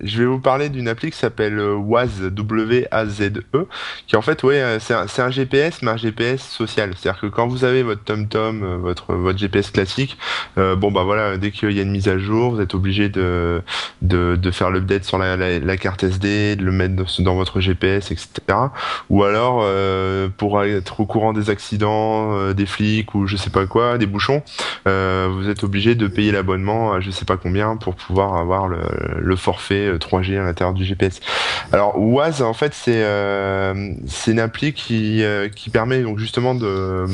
Je vais vous parler d'une appli qui s'appelle euh, Waz, W-A-Z-E, qui en fait, ouais, euh, c'est un, GPS, mais un GPS social. C'est-à-dire que quand vous avez votre TomTom, euh, votre, votre GPS classique, bon bah voilà, dès qu'il y a une mise à jour, vous êtes obligé de, de, faire l'update sur la, la, carte SD, de le mettre dans- votre GPS, etc. Ou alors, pour être au courant des accidents, des flics ou je sais pas quoi, des bouchons, vous êtes obligé de payer l'abonnement à je sais pas combien pour pouvoir avoir le, le forfait euh, 3G à l'intérieur du GPS. Alors Waz en fait c'est euh, c'est une appli qui euh, qui permet donc justement de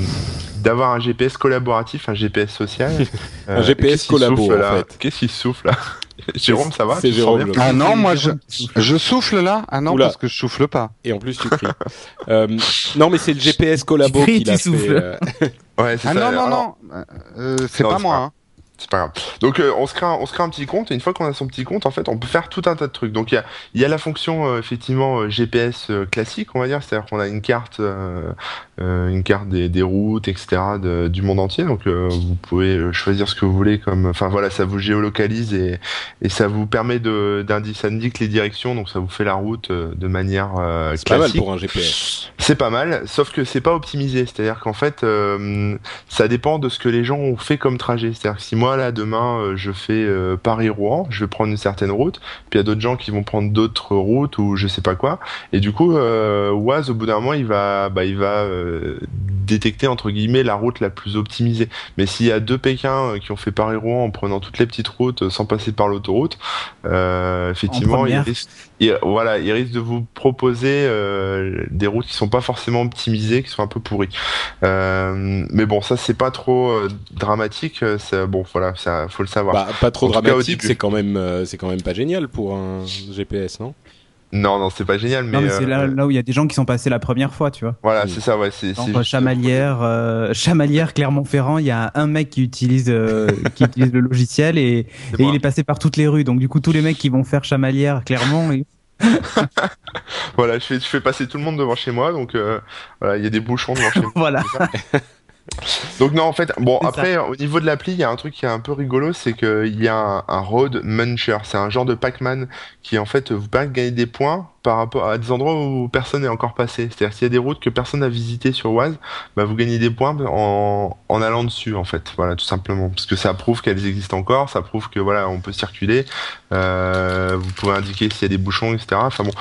d'avoir un GPS collaboratif, un GPS social, Un Euh, GPS collabo, souffle, en là fait. Qu'est-ce qui souffle là Jérôme, ça va C'est Jérôme, Ah non, moi je, souffle. je souffle là Ah non, Oula. parce que je souffle pas. Et en plus tu cries. Euh, non mais c'est le GPS collabo qui tu l'a fait. souffles. euh, Ouais, c'est Ah ça. non, non, Alors, non, euh, c'est pas moi. pas- Hein. C'est pas grave. Donc euh, on se crée un, on se crée un petit compte et une fois qu'on a son petit compte en fait on peut faire tout un tas de trucs. Donc il y a, il y a la fonction euh, effectivement euh, GPS classique on va dire, c'est-à-dire qu'on a une carte euh, une carte des, des routes etc de- du monde entier. Donc vous pouvez choisir ce que vous voulez comme enfin voilà ça vous géolocalise et, et ça vous permet de d'indiquer les directions donc ça vous fait la route de manière C'est pas mal classique. pour un GPS. C'est pas mal, sauf que c'est pas optimisé. C'est-à-dire qu'en fait, ça dépend de ce que les gens ont fait comme trajet. C'est-à-dire que si moi là demain euh, je fais euh, Paris-Rouen, je vais prendre une certaine route, puis il y a d'autres gens qui vont prendre d'autres routes ou je sais pas quoi. Et du coup, euh, Waz au bout d'un moment, il va, bah, il va détecter entre guillemets la route la plus optimisée. Mais s'il y a deux Pékins euh, qui ont fait Paris-Rouen en prenant toutes les petites routes euh, sans passer par l'autoroute, euh, effectivement, il première. risque, il- voilà, il risque de vous proposer euh, des routes qui sont pas forcément optimisées, qui sont un peu pourries. Euh, mais bon, ça c'est pas trop euh, dramatique. Bon, voilà, ça faut le savoir. Bah, pas trop En dramatique, c'est quand même euh, c'est quand même pas génial pour un GPS, non? Non, non, c'est pas génial, mais, non, mais c'est euh, là, là où il y a des gens qui sont passés la première fois, tu vois. voilà, c'est ça, ouais, c'est c'est Entre juste- Chamalières, euh, Clermont-Ferrand, il y a un mec qui utilise euh, qui utilise le logiciel et, il est passé par toutes les rues. Donc du coup, tous les mecs qui vont faire Chamalières, Clermont, Voilà, je fais, je fais passer tout le monde devant chez moi, donc euh, voilà, il y a des bouchons devant chez moi. voilà. Donc non, en fait, bon après au niveau de l'appli, il y a un truc qui est un peu rigolo, c'est qu'il y a un, un road muncher, c'est un genre de Pac-Man qui en fait vous permet de gagner des points par rapport à des endroits où personne n'est encore passé. C'est-à-dire s'il y a des routes que personne n'a visitées sur Oise, bah vous gagnez des points en, en allant dessus en fait, voilà tout simplement, parce que ça prouve qu'elles existent encore, ça prouve que voilà on peut circuler, euh, vous pouvez indiquer s'il y a des bouchons, etc. Enfin bon,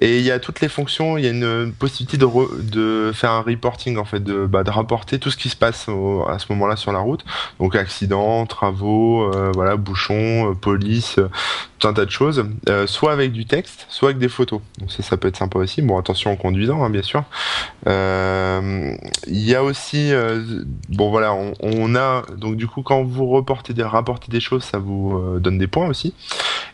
et il y a toutes les fonctions, il y a une possibilité de, de faire un reporting en fait, de, bah, de rapporter tout ce qui se passe à ce moment-là sur la route. Donc accidents, travaux, euh, voilà, bouchons, euh, police, un tas de choses. Euh, soit avec du texte, soit avec des photos. Donc ça, ça peut être sympa aussi. Bon, attention en conduisant, hein, bien sûr. Euh, Il y a aussi, euh, bon voilà, on, a donc du coup quand vous reportez des, rapportez des choses, ça vous donne des points aussi.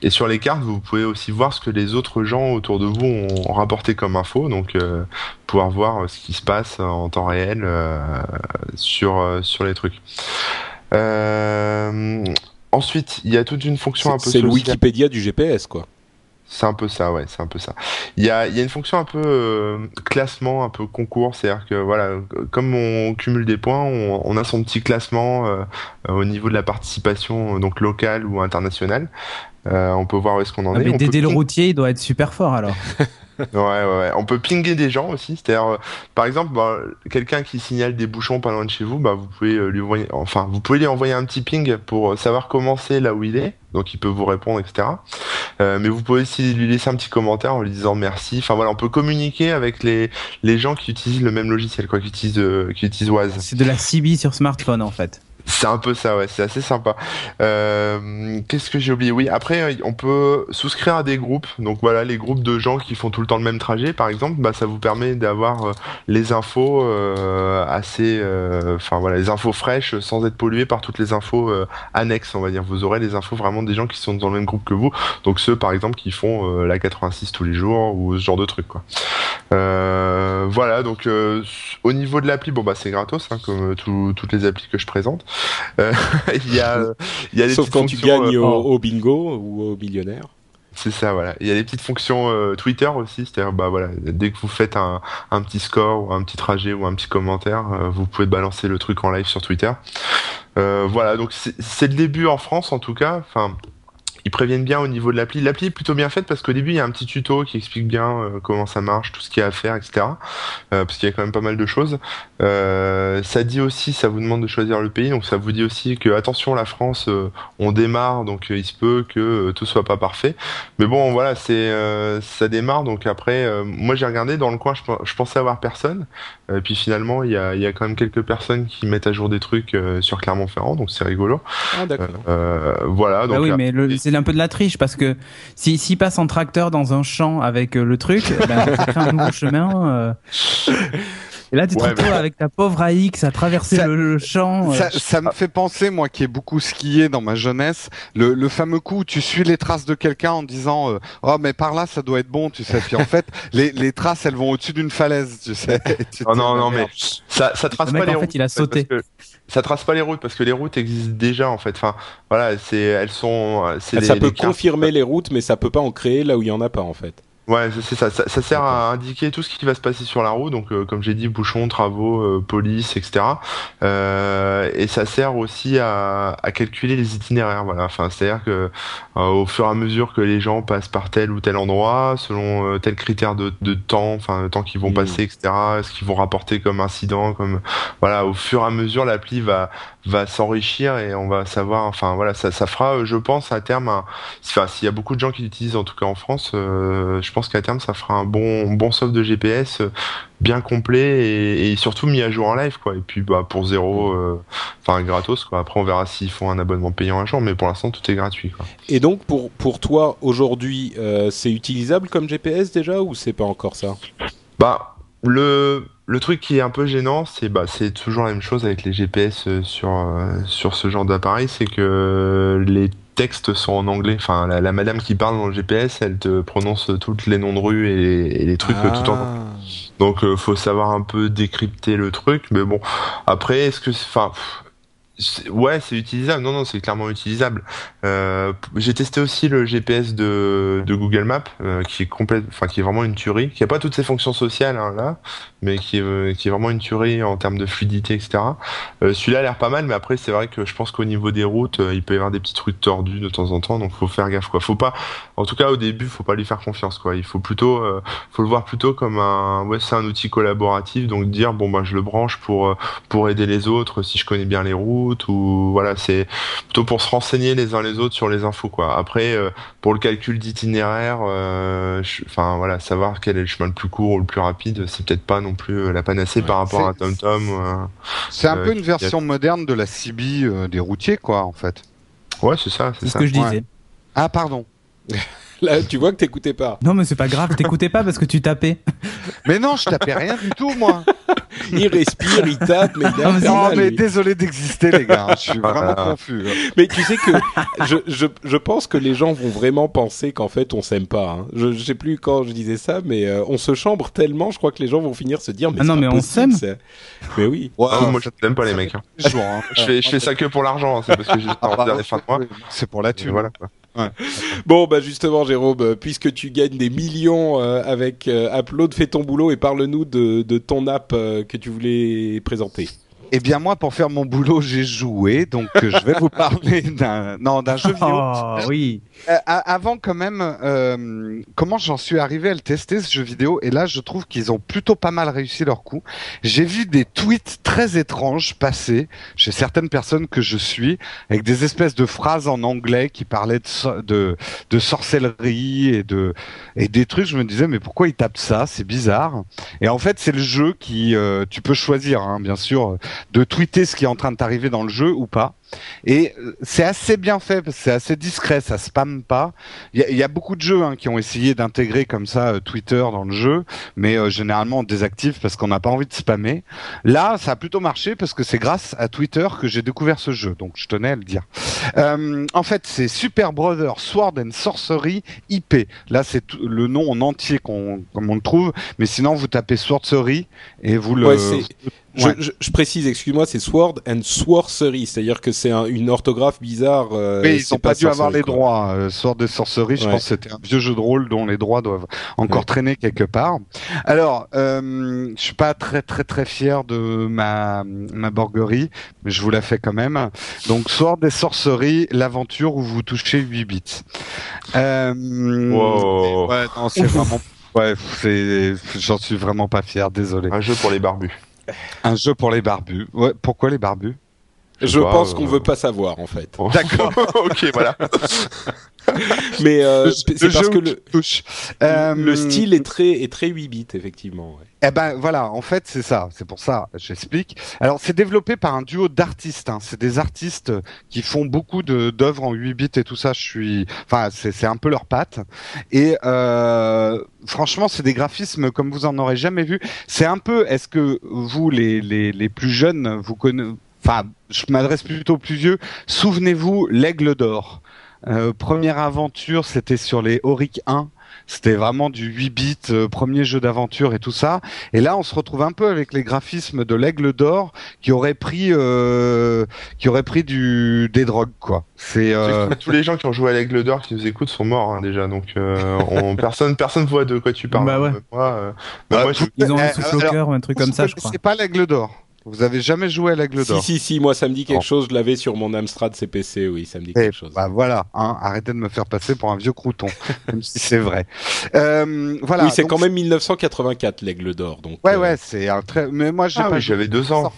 Et sur les cartes, vous pouvez aussi voir ce que les autres gens autour de vous ont rapporté comme info, donc pouvoir voir ce qui se passe en temps réel sur sur les trucs. Ensuite, il y a toute une fonction un peu c'est le. Wikipédia du GPS, quoi. C'est un peu ça, ouais, c'est un peu ça. Il y a, y a une fonction un peu euh, classement, un peu concours, c'est-à-dire que voilà, comme on cumule des points, on, on a son petit classement euh, euh, au niveau de la participation, donc locale ou internationale. Euh, on peut voir où est-ce qu'on en Ah, est. mais On peut Dédé le routier, il doit être super fort alors. Ouais, ouais, ouais. On peut pinguer des gens aussi. C'est-à-dire, euh, par exemple, bah, quelqu'un qui signale des bouchons pas loin de chez vous, bah, vous pouvez euh, lui envoyer, enfin, vous pouvez lui envoyer un petit ping pour euh, savoir comment c'est là où il est. Donc, il peut vous répondre, etc. Euh, mais vous pouvez aussi lui laisser un petit commentaire en lui disant merci. Enfin, voilà, on peut communiquer avec les, les gens qui utilisent le même logiciel, quoi, qui utilisent, euh, qui utilisent Oise. C'est de la CB sur smartphone en fait. C'est un peu ça, ouais, c'est assez sympa. Euh, Qu'est-ce que j'ai oublié? Oui, après, euh, on peut souscrire à des groupes. Donc voilà, les groupes de gens qui font tout le temps le même trajet, par exemple, bah, ça vous permet d'avoir euh, les infos euh, assez, euh, enfin voilà, les infos fraîches sans être pollué par toutes les infos annexes, on va dire. Vous aurez les infos vraiment des gens qui sont dans le même groupe que vous. Donc ceux, par exemple, qui font la 86 tous les jours ou ce genre de trucs, quoi. Voilà, donc au niveau de l'appli, bon bah c'est gratos, hein, comme tout- toutes les applis que je présente. Euh, Il y a, euh, il y a des Sauf petites quand tu fonctions, gagnes euh, au, oh. au bingo ou au millionnaire. C'est ça, voilà. Il y a des petites fonctions euh, Twitter aussi, c'est-à-dire, bah voilà, dès que vous faites un, un petit score ou un petit trajet ou un petit commentaire, euh, vous pouvez balancer le truc en live sur Twitter. Euh, voilà, donc c'est c'est le début en France en tout cas. Enfin, ils préviennent bien au niveau de l'appli. L'appli est plutôt bien faite parce qu'au début il y a un petit tuto qui explique bien euh, comment ça marche, tout ce qu'il y a à faire, etc. Euh, parce qu'il y a quand même pas mal de choses. Euh, ça dit aussi, ça vous demande de choisir le pays, donc ça vous dit aussi que attention la France, euh, on démarre, donc euh, il se peut que tout soit pas parfait. Mais bon, voilà, c'est euh, ça démarre, donc après, euh, moi j'ai regardé dans le coin, je, pe- je pensais avoir personne, Euh, puis finalement il y a, il y a quand même quelques personnes qui mettent à jour des trucs euh, sur Clermont-Ferrand, donc c'est rigolo. Ah d'accord. Euh, voilà, donc Bah oui, mais le- c'est un peu de la triche parce que si s'il passe en tracteur dans un champ avec euh, le truc, ça fait un nouveau chemin. Et là, tu te Ouais, retrouves avec ta pauvre AX à traverser Ça- le, le champ. euh. Ça, ça me fait penser, moi qui ai beaucoup skié dans ma jeunesse, le, le fameux coup où tu suis les traces de quelqu'un en disant euh, oh mais par là ça doit être bon, tu sais. Puis en fait les, les traces elles vont au-dessus d'une falaise, tu sais. Tu Oh non, non, mais ça, ça trace Le mec, pas les en fait, routes. il a parce sauté. que ça trace pas les routes parce que les routes existent déjà en fait. Enfin, voilà, c'est, elles sont, euh, les- ça peut les cartes- confirmer les routes, mais ça peut pas en créer là où il y en a pas en fait. Ouais, c'est ça, ça. ça sert à indiquer tout ce qui va se passer sur la route. Donc, euh, comme j'ai dit, bouchons, travaux, euh, police, etc. Euh, et ça sert aussi à, à calculer les itinéraires. Voilà. Enfin, c'est-à-dire que euh, au fur et à mesure que les gens passent par tel ou tel endroit, selon euh, tel critère de, de temps, enfin, le temps qu'ils vont Mm. passer, etc. Ce qu'ils vont rapporter comme incident, comme voilà. Au fur et à mesure, l'appli va va s'enrichir et on va savoir. Enfin, voilà, ça, ça fera, euh, je pense, à terme, un, Enfin, s'il y a beaucoup de gens qui l'utilisent, en tout cas en France, euh, je pense qu'à terme, ça fera un bon, bon soft de GPS euh, bien complet et, et surtout mis à jour en live, quoi. Et puis, bah, pour zéro, euh, enfin, gratos, quoi. Après, on verra s'ils font un abonnement payant un jour, mais pour l'instant, tout est gratuit, quoi. Et donc pour pour toi aujourd'hui, euh, c'est utilisable comme GPS déjà ou c'est pas encore ça? Bah, le, le truc qui est un peu gênant, c'est bah, c'est toujours la même chose avec les GPS sur, euh, sur ce genre d'appareil, c'est que les textes sont en anglais. Enfin, la, la madame qui parle dans le GPS, elle te prononce tous les noms de rue et, les- et les trucs tout en Ah. Donc euh, faut savoir un peu décrypter le truc, mais bon. Après, est-ce que, c'est- enfin, ouais, c'est utilisable. Non, non, c'est clairement utilisable. Euh, J'ai testé aussi le GPS de, de Google Maps, euh, qui est complète, enfin qui est vraiment une tuerie, qui a pas toutes ses fonctions sociales hein, là, mais qui est, euh, qui est vraiment une tuerie en termes de fluidité, etc. Euh, Celui-là a l'air pas mal, mais après c'est vrai que je pense qu'au niveau des routes, euh, il peut y avoir des petits trucs tordus de temps en temps, donc faut faire gaffe quoi. Faut pas, en tout cas au début, faut pas lui faire confiance quoi. Il faut plutôt euh, faut le voir plutôt comme un ouais c'est un outil collaboratif donc dire bon bah je le branche pour euh, pour aider les autres si je connais bien les routes ou voilà c'est plutôt pour se renseigner les uns les autres sur les infos quoi après euh, pour le calcul d'itinéraire enfin voilà savoir quel est le chemin le plus court ou le plus rapide c'est peut-être pas non plus euh, la panacée par rapport à TomTom euh. C'est un euh, peu une version moderne de la CB euh, des routiers quoi en fait. ouais c'est ça c'est ce ça que je Ouais. disais. Ah pardon. Là, tu vois que t'écoutais pas. Non, mais c'est pas grave, t'écoutais pas parce que tu tapais. Mais non, je tapais rien du tout moi. Il respire, il tape, mais il est Ah, mais Non mais désolé d'exister les gars, je suis vraiment Voilà. confus. Mais tu sais que je, je, je pense que les gens vont vraiment penser qu'en fait on s'aime pas. hein. Je, je sais plus quand je disais ça, mais euh, on se chambre tellement, je crois que les gens vont finir se dire mais Ah non, mais on s'aime. Mais oui. Ah, moi je t'aime pas les mecs hein. Je, hein. fais je fais ça que pour l'argent hein. c'est parce que j'ai Ah, envie bah, de des fins de mois oui, C'est pour la thune. voilà quoi. Bon bah justement Jérôme, euh, puisque tu gagnes des millions euh, avec euh, Upload, fais ton boulot et parle-nous de, de ton app euh, que tu voulais présenter. Eh bien moi, pour faire mon boulot, j'ai joué, donc euh, je vais vous parler d'un non d'un jeu vidéo. Oh, oui. Euh, avant quand même, euh, comment j'en suis arrivé à le tester ce jeu vidéo Et là, je trouve qu'ils ont plutôt pas mal réussi leur coup. J'ai vu des tweets très étranges passer chez certaines personnes que je suis, avec des espèces de phrases en anglais qui parlaient de so- de, de sorcellerie et de et des trucs. Je me disais mais pourquoi ils tapent ça? C'est bizarre. Et en fait, c'est le jeu qui euh, tu peux choisir, hein, bien sûr, de tweeter ce qui est en train de t'arriver dans le jeu ou pas. Et euh, c'est assez bien fait, c'est assez discret, ça spamme pas. Il y a, beaucoup de jeux hein, qui ont essayé d'intégrer comme ça euh, Twitter dans le jeu, mais euh, généralement on désactive parce qu'on n'a pas envie de spammer. Là, ça a plutôt marché parce que c'est grâce à Twitter que j'ai découvert ce jeu, donc je tenais à le dire. En fait, c'est Super Brother Sword and Sorcery IP. Là, c'est le nom en entier qu'on, comme on le trouve, mais sinon vous tapez Sorcery et vous le. Je, Ouais. je, je précise, excuse-moi, c'est Sword and Sorcery, c'est-à-dire que c'est un- une orthographe bizarre. euh, Oui, ils n'ont pas, dû avoir sorcery, les quoi. droits. Euh, Sword des sorceries, je Ouais. pense que c'était un vieux jeu de rôle dont les droits doivent encore Ouais. traîner quelque part. Alors, euh, je suis pas très très très fier de ma ma borguerie, mais je vous la fais quand même. Donc, Sword des sorceries, l'aventure où vous touchez 8 bits. Euh, Wow. Ouais, non, c'est vraiment. Ouais, c'est, j'en suis vraiment pas fier, désolé. Un jeu pour les barbus. Un jeu pour les barbus. Ouais, pourquoi les barbus? Je pense euh, qu'on veut pas savoir en fait. D'accord. ok, voilà. Mais euh, Le- c'est parce jeu que le. Euh, le style est très est très 8 bits effectivement. ouais. Eh ben voilà, en fait c'est ça, c'est pour ça, j'explique. Alors c'est développé par un duo d'artistes, hein. c'est des artistes qui font beaucoup de d'œuvres en 8 bits et tout ça. Je suis, enfin c'est c'est un peu leur patte. Et euh, franchement c'est des graphismes comme vous en aurez jamais vu. C'est un peu, est-ce que vous les les les plus jeunes vous connaissez, enfin je m'adresse plutôt aux plus vieux. Souvenez-vous l'Aigle d'or. Euh, première aventure, c'était sur les Auric 1. C'était vraiment du 8 bits, euh, premier jeu d'aventure et tout ça. Et là, on se retrouve un peu avec les graphismes de l'Aigle d'Or qui aurait pris, euh, qui aurait pris du des drogues quoi. C'est euh, Tous les gens qui ont joué à l'Aigle d'Or qui nous écoutent sont morts hein, déjà, donc euh, on, personne personne voit de quoi tu parles. Bah ouais. Moi, euh, moi, je- Ils ont un souffle au cœur ou un truc comme ça, je crois. C'est pas l'Aigle d'Or. Vous avez jamais joué à l'Aigle Si d'Or si si, moi ça me dit quelque Bon. chose. Je l'avais sur mon Amstrad CPC, oui, ça me dit Eh, quelque chose. bah voilà, hein, arrêtez de me faire passer pour un vieux crouton, même si c'est vrai. Euh, voilà. oui, c'est donc- quand même 1984 l'Aigle d'Or, donc. Ouais, euh, ouais, c'est un très. Mais moi, Ah oui, j'avais deux ans.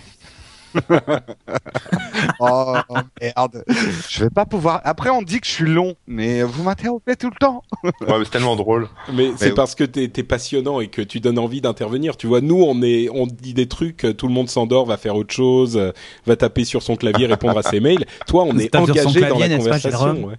Oh merde. Je vais pas pouvoir. Après, on dit que je suis long, mais vous m'interrompez tout le temps. Ouais, mais c'est tellement drôle. Mais c'est oui. parce que t'es es passionnant et que tu donnes envie d'intervenir. Tu vois, nous on est, on dit des trucs, euh, tout le monde s'endort, va faire autre chose, euh, va taper sur son clavier, répondre à ses mails. Toi, on est engagé dans clavier, la pas, conversation. Ouais.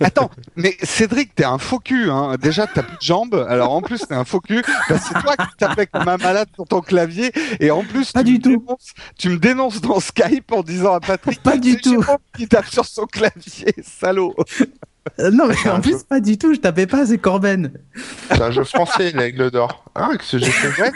Attends, mais Cédric, t'es un faux cul. Hein. Déjà, t'as plus de jambes. Alors en plus, t'es un faux cul. Bah, c'est toi qui tapais comme un malade sur ton clavier. Et en plus, Pas tu, du me tout. dénonces, tu me dénonces dans Skype en disant à Patrick. Pas du c'est tout. Qui tape sur son clavier, salaud. Euh, non, mais en plus, jeu. pas du tout, je tapais pas, c'est Corben. C'est un jeu français, l'Aigle d'Or. Ah, que j'ai fait Ouais,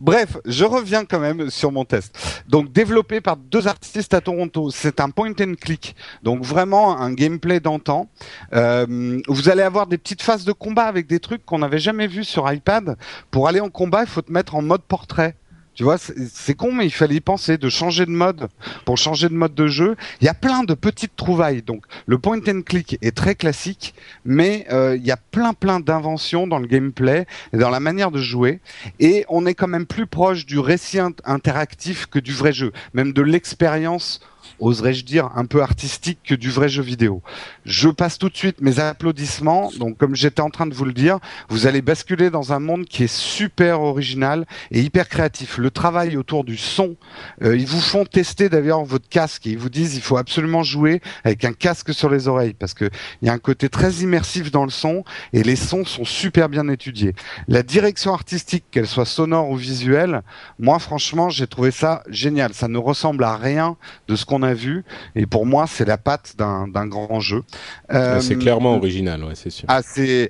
Bref, je reviens quand même sur mon test. Donc développé par deux artistes à Toronto, c'est un point and click. Donc vraiment un gameplay d'antan. Euh, vous allez avoir des petites phases de combat avec des trucs qu'on n'avait jamais vus sur iPad. Pour aller en combat, il faut te mettre en mode portrait. Tu vois, c'est con, mais il fallait y penser de changer de mode pour changer de mode de jeu. Il y a plein de petites trouvailles. Donc, le point and click est très classique, mais euh, il y a plein plein d'inventions dans le gameplay et dans la manière de jouer. Et on est quand même plus proche du récit int- interactif que du vrai jeu, même de l'expérience, oserais-je dire, un peu artistique que du vrai jeu vidéo. Je passe tout de suite mes applaudissements. Donc, comme j'étais en train de vous le dire, vous allez basculer dans un monde qui est super original et hyper créatif. Le travail autour du son, euh, ils vous font tester d'ailleurs votre casque et ils vous disent il faut absolument jouer avec un casque sur les oreilles parce que il y a un côté très immersif dans le son et les sons sont super bien étudiés. La direction artistique, qu'elle soit sonore ou visuelle, moi franchement j'ai trouvé ça génial. Ça ne ressemble à rien de ce qu'on a vu et pour moi c'est la patte d'un grand jeu. Euh, c'est clairement original, ouais, c'est sûr. ah, c'est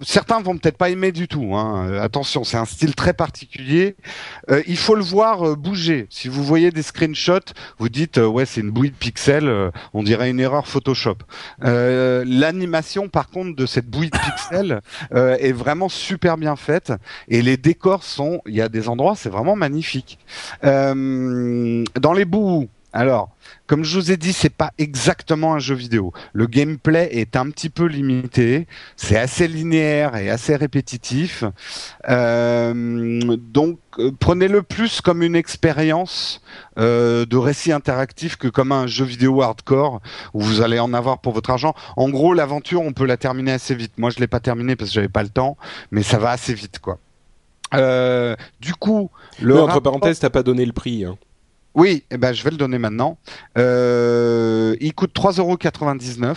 certains vont peut-être pas aimer du tout. Hein. Euh, Attention, c'est un style très particulier. Euh, il faut le voir euh, bouger. Si vous voyez des screenshots, vous dites euh, ouais c'est une bouillie de pixels, euh, on dirait une erreur Photoshop. Euh, L'animation par contre de cette bouillie de pixels euh, est vraiment super bien faite et les décors sont, il y a des endroits c'est vraiment magnifique. Euh, dans les bouts. Alors, comme je vous ai dit, c'est pas exactement un jeu vidéo. Le gameplay est un petit peu limité, c'est assez linéaire et assez répétitif. Euh, donc, euh, prenez-le plus comme une expérience euh, de récit interactif que comme un jeu vidéo hardcore où vous allez en avoir pour votre argent. En gros, l'aventure, on peut la terminer assez vite. Moi, je l'ai pas terminée parce que j'avais pas le temps, mais ça va assez vite, quoi. Du coup, le Mais entre rapport- parenthèses, t'as pas donné le prix. Hein. Oui, eh ben, je vais le donner maintenant. Euh, il coûte 3,99€.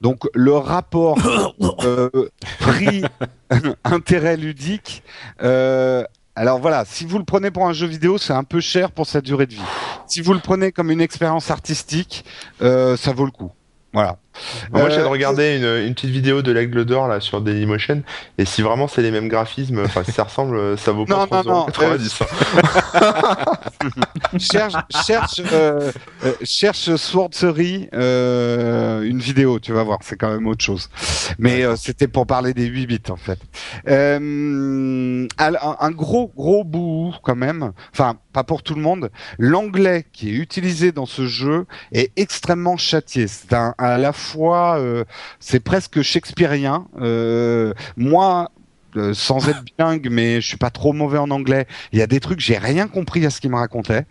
Donc le rapport euh, prix intérêt ludique. euh, alors voilà, si vous le prenez pour un jeu vidéo, c'est un peu cher pour sa durée de vie. Si vous le prenez comme une expérience artistique, euh, ça vaut le coup. Voilà. Moi, j'ai Euh, regardé une, une petite vidéo de l'aigle d'or là sur Dailymotion et si vraiment c'est les mêmes graphismes, enfin si ça ressemble, ça vaut Non, pas non, non, 3,90 cherche, cherche, euh, euh, cherche Swordsery, euh, une vidéo, tu vas voir, c'est quand même autre chose. Mais euh, c'était pour parler des 8 bits en fait. Euh, un, un gros gros bout quand même. Enfin, pas pour tout le monde. L'anglais qui est utilisé dans ce jeu est extrêmement châtié. C'est à la fois, euh, c'est presque shakespearien. Euh, moi. euh, sans être bilingue, mais je suis pas trop mauvais en anglais. Il y a des trucs, j'ai rien compris à ce qu'il me racontait.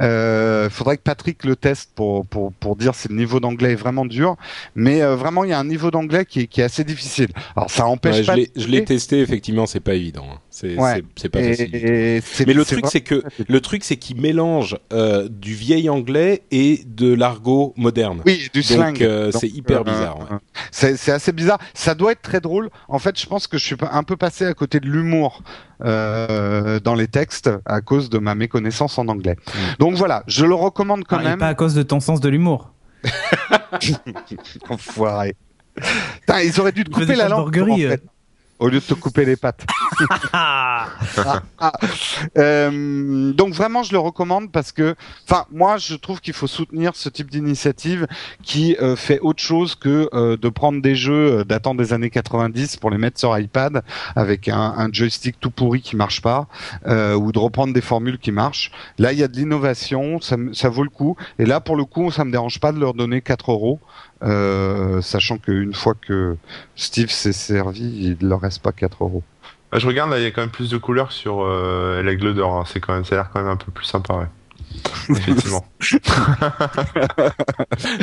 Euh, faudrait que Patrick le teste pour pour pour dire si le niveau d'anglais est vraiment dur. Mais euh, vraiment, il y a un niveau d'anglais qui est qui est assez difficile. Alors ça empêche Ouais, je pas. je l'ai testé, effectivement, c'est pas évident. hein. C'est Ouais. pas Et- facile. et Mais le truc, c'est que le truc, c'est qu'il mélange euh, du vieil anglais et de l'argot moderne. oui, du slang. Donc euh, c'est hyper euh, bizarre. ouais. C'est c'est assez bizarre. Ça doit être très drôle. En fait, je pense que je suis un peu passé à côté de l'humour euh, dans les textes à cause de ma méconnaissance en anglais. Donc voilà, je le recommande quand Ah, et même. pas à cause de ton sens de l'humour. Enfoiré. Ils auraient dû te couper la langue borguerie, en fait, au lieu de te couper les pattes. Ah, euh, donc vraiment, je le recommande parce que, enfin, moi, je trouve qu'il faut soutenir ce type d'initiative qui euh, fait autre chose que euh, de prendre des jeux datant des années 90 pour les mettre sur iPad avec un, un joystick tout pourri qui marche pas, ou de reprendre des formules qui marchent. Là, il y a de l'innovation, ça vaut le coup. Et là, pour le coup, ça me dérange pas de leur donner 4 euros. Euh, sachant qu'une fois que Steve s'est servi, il leur reste pas 4 euros. Ah, Je regarde là, il y a quand même plus de couleurs sur euh, l'aigle d'or. hein. C'est quand même, ça a l'air quand même un peu plus sympa, ouais. Effectivement.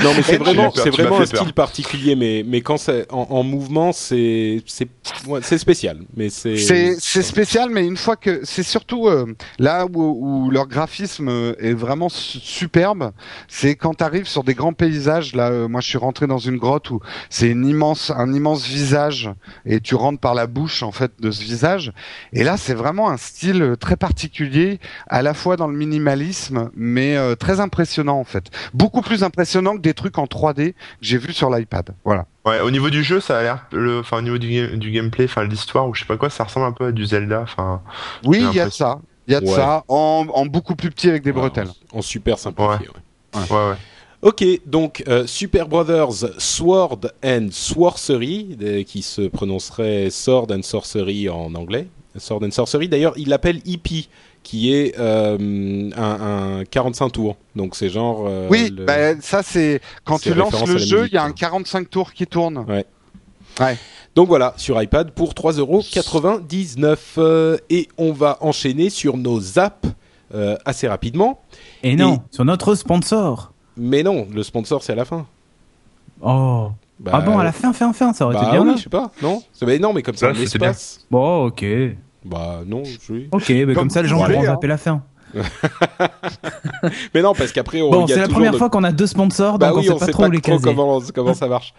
Non, mais c'est m'as vraiment, c'est un style particulier, mais mais quand c'est en, en mouvement, c'est c'est ouais, c'est spécial. Mais c'est C'est c'est spécial, mais une fois que c'est surtout euh, là où, où leur graphisme euh, est vraiment su- superbe, c'est quand tu arrives sur des grands paysages. Là, euh, moi, je suis rentré dans une grotte où c'est une immense, un immense visage, et tu rentres par la bouche en fait de ce visage. Et là, c'est vraiment un style très particulier, à la fois dans le minimalisme, mais euh, très impressionnant en fait. Beaucoup plus impressionnant que des trucs en 3D que j'ai vu sur l'iPad. Voilà. Ouais, au niveau du jeu, ça a l'air, le, enfin, au niveau du, du gameplay, enfin, l'histoire ou je sais pas quoi, ça ressemble un peu à du Zelda, enfin. Oui, il y a de ça. Il y a de Ouais. ça en, en beaucoup plus petit avec des Ouais, bretelles. en, en super simplifié. ouais. Ouais, ouais. Ok, donc euh, Super Brothers Sword and Sorcery, euh, qui se prononcerait Sword and Sorcery en anglais. Sword and Sorcery, d'ailleurs, il l'appelle EP, qui est euh, un, un 45 tours. Donc c'est genre. euh, Oui, le- bah, ça c'est quand tu lances le jeu, il y a un 45 tours qui tourne. Donc voilà, sur iPad pour 3,99€. Euh, et on va enchaîner sur nos apps euh, assez rapidement. Et non, sur notre sponsor. Mais non, le sponsor c'est à la fin. Oh. Bah, ah bon, à la fin, fin, fin, ça aurait bah été bien oui, là. je sais pas, non? Mais Non, mais comme ça, Ouais, on espace. Bon, ok. Bah non, je... Ok, mais comme, Comme ça, les gens voulez, pourront hein. zapper la fin. Mais non, parce qu'après, on Bon, c'est la première fois qu'on a deux sponsors, Bah donc oui, on on sait pas sait trop pas où les trop comment, comment ça marche.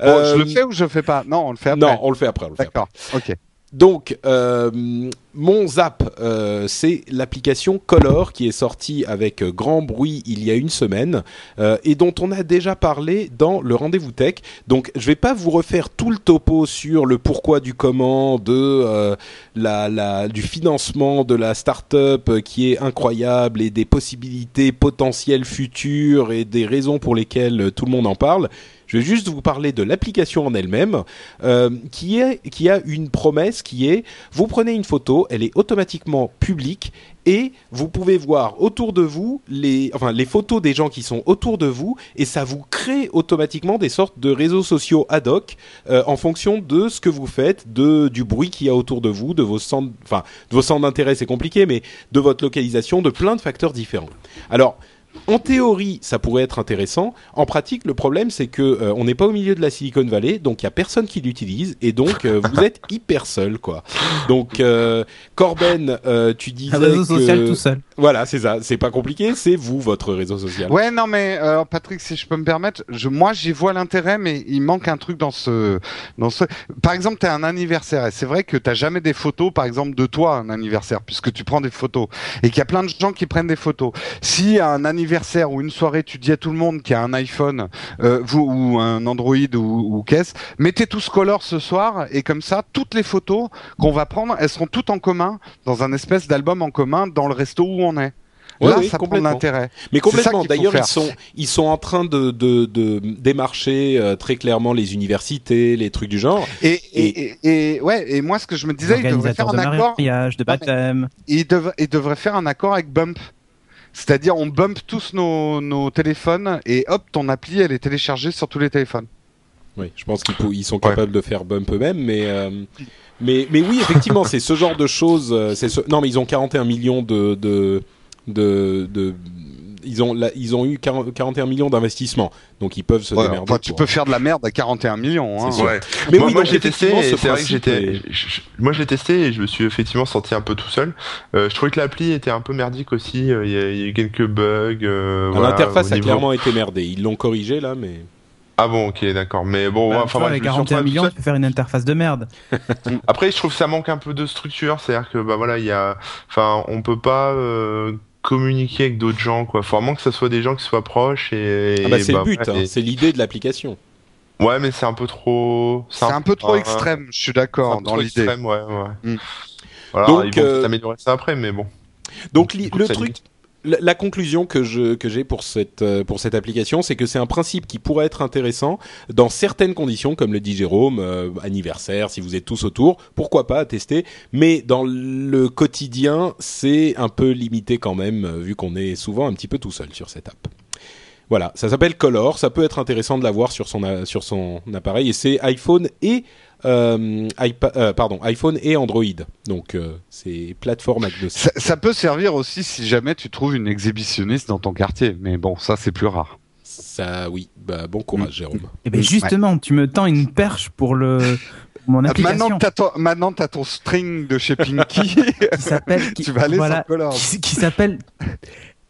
Bon, Euh, je le fais ou je le fais pas? Non, on le fait après. Non, on le fait après. On le fait après. D'accord. Ok. Donc, euh, mon Zap, euh, c'est l'application Color qui est sortie avec euh, grand bruit il y a une semaine et dont on a déjà parlé dans le rendez-vous tech. Donc, je vais pas vous refaire tout le topo sur le pourquoi du comment, du financement de la start-up qui est incroyable et des possibilités potentielles futures et des raisons pour lesquelles tout le monde en parle. Je vais juste vous parler de l'application en elle-même, euh, qui, qui a une promesse qui est, vous prenez une photo, elle est automatiquement publique, et vous pouvez voir autour de vous les, photos des gens qui sont autour de vous, et ça vous crée automatiquement des sortes de réseaux sociaux ad hoc euh, en fonction de ce que vous faites, du bruit qu'il y a autour de vous, de vos centres, de vos centres d'intérêt, c'est compliqué, mais de votre localisation, de plein de facteurs différents. Alors, en théorie, ça pourrait être intéressant. En pratique, le problème, c'est que euh, on n'est pas au milieu de la Silicon Valley, donc il y a personne qui l'utilise, et donc euh, vous êtes hyper seul, quoi. Donc, euh, Corben, euh, tu disais Un réseau social que tout seul. voilà, c'est ça. C'est pas compliqué, c'est vous votre réseau social. Ouais, non, mais euh, Patrick, si je peux me permettre, je, moi, j'y vois l'intérêt, mais il manque un truc dans ce, dans ce. Par exemple, t'as un anniversaire, et c'est vrai que t'as jamais des photos, par exemple, de toi un anniversaire, puisque tu prends des photos, et qu'il y a plein de gens qui prennent des photos. Si un anniversaire anniversaire ou une soirée, tu dis à tout le monde qui a un iPhone euh, vous, ou un Android ou, ou qu'est-ce, mettez tous color ce soir et comme ça, toutes les photos qu'on va prendre, elles seront toutes en commun dans un espèce d'album en commun dans le resto où on est. Ouais, Là, oui, ça prend l'intérêt. Mais complètement. D'ailleurs, ils sont ils sont en train de de, de démarcher euh, très clairement les universités, les trucs du genre. Et, et, et, et- ouais, et moi, ce que je me disais, il devrait faire un de accord. baptême. Il, dev- il devrait faire un accord avec Bump. C'est-à-dire, on bump tous nos, nos téléphones et hop, ton appli, elle est téléchargée sur tous les téléphones. Oui, je pense qu'ils ils sont Ouais. capables de faire bump eux-mêmes, mais euh, mais mais oui, effectivement, c'est ce genre de choses. euh, ce... non, mais ils ont 41 millions de de de, de... ils ont ils ont eu 40 41 millions d'investissements, donc ils peuvent se Ouais, démerder. enfin, tu peux faire de la merde à 41 millions. Hein. Ouais. Mais moi, oui, moi, donc j'ai testé ce vrai que j'étais, moi je l'ai testé et je me suis effectivement senti un peu tout seul. Euh, je trouvais que l'appli était un peu merdique aussi. euh, Il y, a- il y a eu quelques bugs. euh, Ah, voilà, L'interface a niveau- clairement été merdée. Ils l'ont corrigé là, mais Ah bon, ok, d'accord. Mais bon, Bah, enfin avec je me suis 41 retrouvé millions, tu peux faire une interface de merde. Après, je trouve que ça manque un peu de structure. C'est-à-dire que bah voilà, il y a, enfin, on peut pas euh, communiquer avec d'autres gens, quoi. Faut vraiment que ce soit des gens qui soient proches et. ah bah, c'est bah, le but, ouais, hein, et- c'est l'idée de l'application. Ouais, mais c'est un peu trop. C'est un peu trop extrême, je suis d'accord, dans l'idée. extrême, ouais, ouais. Mm. Voilà, Donc, ils vont euh, améliorer ça après, mais bon. Donc le ça truc, limite. La, conclusion que j'ai pour cette euh, pour cette application, c'est que c'est un principe qui pourrait être intéressant dans certaines conditions, comme le dit Jérôme, euh, anniversaire, si vous êtes tous autour, pourquoi pas tester. Mais dans le quotidien, c'est un peu limité quand même, euh, vu qu'on est souvent un petit peu tout seul sur cette app. Voilà, ça s'appelle Color, ça peut être intéressant de l'avoir sur sur son appareil et c'est iPhone et euh, euh, pardon iPhone et Android, donc euh, c'est plateforme agnostique. Ça, ça peut servir aussi si jamais tu trouves une exhibitionniste dans ton quartier, mais bon, ça c'est plus rare. Ça, oui. Bah, bon courage, Jérôme. Et ben Mm, justement, tu me tends une perche pour le pour mon Ah, application Maintenant t'as ton, maintenant que t'as ton string de chez Pinky, qui s'appelle qui, tu vas aller voilà, sur Color. qui, qui s'appelle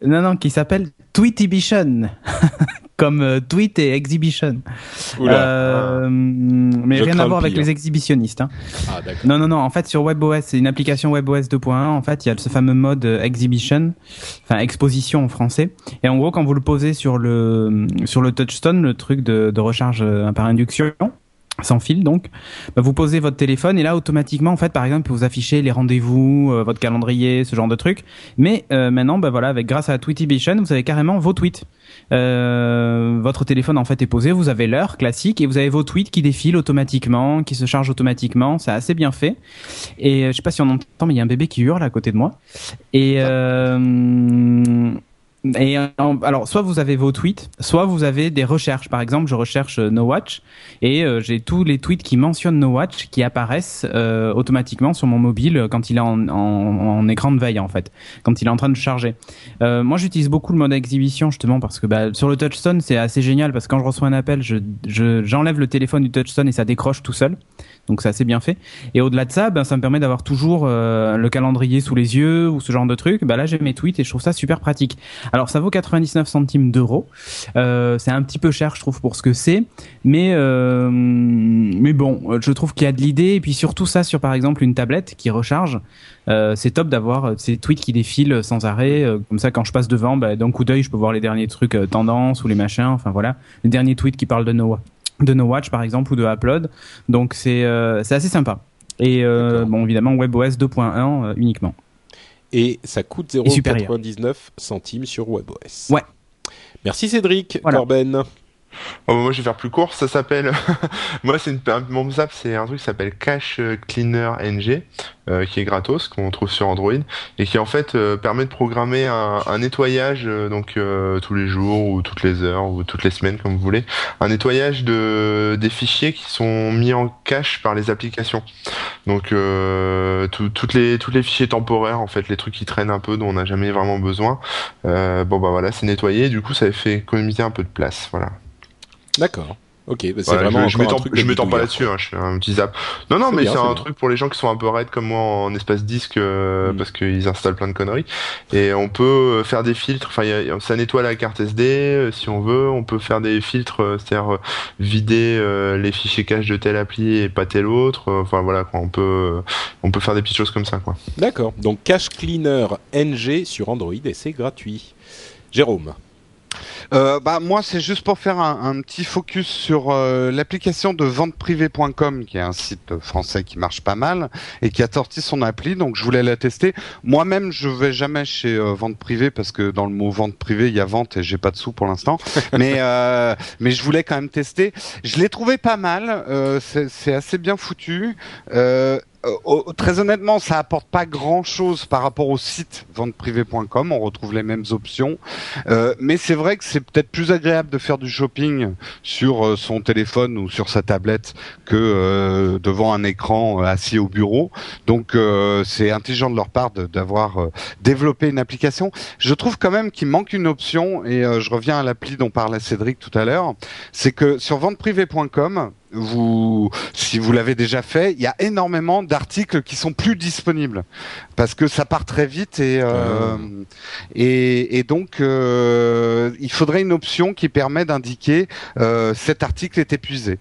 non non qui s'appelle Tweetibition comme euh, tweet et exhibition. Euh, mais rien à voir avec les exhibitionnistes. Hein. Ah. Non, non, non. En fait, sur WebOS, c'est une application WebOS 2.1. En fait, il y a ce fameux mode euh, exhibition, enfin exposition en français. Et en gros, quand vous le posez sur le sur le touchstone, le truc de, de recharge par induction. Sans fil donc, bah, vous posez votre téléphone et là automatiquement en fait par exemple vous affichez les rendez-vous, euh, votre calendrier, ce genre de trucs. Mais euh, maintenant bah voilà avec grâce à Tweetibition vous avez carrément vos tweets. Euh, votre téléphone en fait est posé, vous avez l'heure classique et vous avez vos tweets qui défilent automatiquement, qui se chargent automatiquement. C'est assez bien fait. Et euh, je sais pas si on entend, mais il y a un bébé qui hurle à côté de moi. Et euh, et euh, alors, soit vous avez vos tweets, soit vous avez des recherches. Par exemple, je recherche euh, No Watch et euh, j'ai tous les tweets qui mentionnent No Watch qui apparaissent euh, automatiquement sur mon mobile euh, quand il est en, en, en écran de veille en fait, quand il est en train de charger. Euh, moi, j'utilise beaucoup le mode exhibition justement parce que bah, sur le touchstone c'est assez génial parce que quand je reçois un appel, je je- j'enlève le téléphone du touchstone et ça décroche tout seul. Donc c'est assez bien fait. Et au-delà de ça, ben, ça me permet d'avoir toujours euh, le calendrier sous les yeux ou ce genre de truc. Ben, là, j'ai mes tweets et je trouve ça super pratique. Alors ça vaut 99 centimes d'euros. Euh, c'est un petit peu cher, je trouve, pour ce que c'est. Mais euh, mais bon, je trouve qu'il y a de l'idée. Et puis surtout ça sur par exemple une tablette qui recharge. C'est top d'avoir ces tweets qui défilent sans arrêt. Comme ça, quand je passe devant, ben, d'un coup d'œil, je peux voir les derniers trucs tendances ou les machins. Enfin voilà, les derniers tweets qui parlent de Noah de No Watch par exemple ou de Upload. Donc c'est euh, c'est assez sympa. Et euh, bon évidemment WebOS 2.1 euh, uniquement. Et ça coûte Et supérieur. 0,99 centimes sur WebOS. Ouais. Merci Cédric. Voilà. Corben. Oh, moi, je vais faire plus court. Ça s'appelle. moi, c'est une... un- mon zap, c'est un truc qui s'appelle Cache Cleaner NG, euh, qui est gratos, qu'on trouve sur Android, et qui en fait euh, permet de programmer un, nettoyage, euh, donc euh, tous les jours ou toutes les heures ou toutes les semaines, comme vous voulez, un nettoyage de des fichiers qui sont mis en cache par les applications. Donc euh, tout- toutes les tous les fichiers temporaires, en fait, les trucs qui traînent un peu, dont on n'a jamais vraiment besoin. Euh, bon bah voilà, c'est nettoyé. Du coup, ça fait économiser un peu de place. Voilà. D'accord. Ok, bah, c'est Voilà, vraiment je, je m'étends truc je de m'étends pas là-dessus, hein, je fais un petit zap. Non, non, mais c'est un bien. truc pour les gens qui sont un peu raides comme moi en espace disque euh, Mm. parce qu'ils installent plein de conneries. Et on peut euh, faire des filtres. Enfin, ça nettoie la carte SD euh, si on veut. On peut faire des filtres, euh, c'est-à-dire vider les fichiers cache de telle appli et pas telle autre. Enfin voilà, quoi. On peut, on peut faire des petites choses comme ça, quoi. D'accord. Donc Cache Cleaner NG sur Android et c'est gratuit. Jérôme. Euh, bah moi c'est juste pour faire un, un petit focus sur euh, l'application de venteprivée.com qui est un site français qui marche pas mal et qui a sorti son appli donc je voulais la tester. Moi-même je vais jamais chez euh, vente privée parce que dans le mot vente privée il y a vente et j'ai pas de sous pour l'instant mais euh, mais je voulais quand même tester. Je l'ai trouvé pas mal, euh, c'est c'est assez bien foutu. Euh, très honnêtement, ça apporte pas grand chose par rapport au site venteprivée.com. On retrouve les mêmes options, Euh, mais c'est vrai que c'est peut-être plus agréable de faire du shopping sur euh, son téléphone ou sur sa tablette que euh, devant un écran euh, assis au bureau. Donc euh, c'est intelligent de leur part d'avoir développé une application. Je trouve quand même qu'il manque une option et je reviens à l'appli dont parlait Cédric tout à l'heure. C'est que sur venteprivée.com vous, si vous l'avez déjà fait, il y a énormément d'articles qui sont plus disponibles parce que ça part très vite et euh, et, et donc euh, il faudrait une option qui permet d'indiquer euh, cet article est épuisé.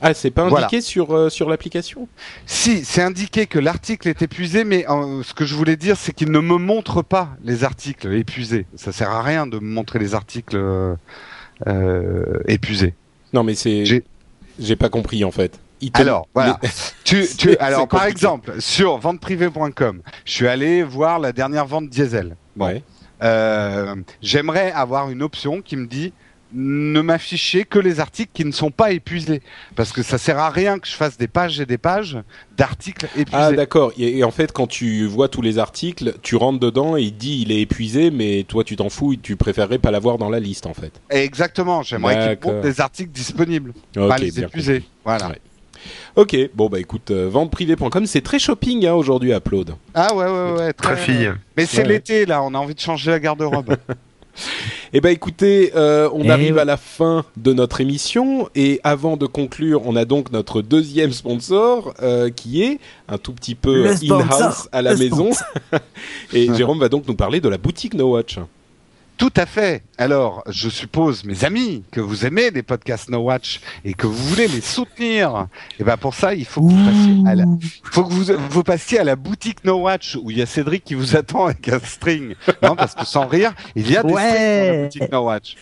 Ah, c'est pas Voilà. indiqué sur euh, sur l'application? Si, c'est indiqué que l'article est épuisé, mais euh, ce que je voulais dire, c'est qu'il ne me montre pas les articles épuisés. Ça sert à rien de me montrer les articles euh, épuisés. Non, mais c'est. J'ai- pas compris en fait. Te- Alors, voilà. les- Tu, alors, par exemple, sur venteprivée.com, je suis allé voir la dernière vente diesel. Bon. Ouais. Euh, J'aimerais avoir une option qui me dit ne m'afficher que les articles qui ne sont pas épuisés. Parce que ça sert à rien que je fasse des pages et des pages d'articles épuisés. Ah d'accord. Et, en fait, quand tu vois tous les articles, tu rentres dedans et il dit il est épuisé, mais toi tu t'en fous, et tu préférerais pas l'avoir dans la liste en fait. Exactement, j'aimerais qu'il montre des articles disponibles, pas les bien épuisés. Voilà. Ouais. Ok, bon bah écoute, euh, venteprivée.com, c'est très shopping hein, aujourd'hui, Upload. Ah ouais, ouais, ouais. Très fille. Mais c'est Ouais. l'été, là, on a envie de changer la garde-robe. Eh ben écoutez, euh, on Eh arrive à la fin de notre émission et avant de conclure, on a donc notre deuxième sponsor euh, qui est un tout petit peu in-house à la le maison. et Jérôme va donc nous parler de la boutique No Watch. Tout à fait. Alors, je suppose, mes amis, que vous aimez les podcasts No Watch et que vous voulez les soutenir. Et ben pour ça, il faut que vous passiez à la, il faut que vous, vous passiez à la boutique No Watch où il y a Cédric qui vous attend avec un string. Non, parce que sans rire, il y a des Ouais. strings dans la boutique No Watch.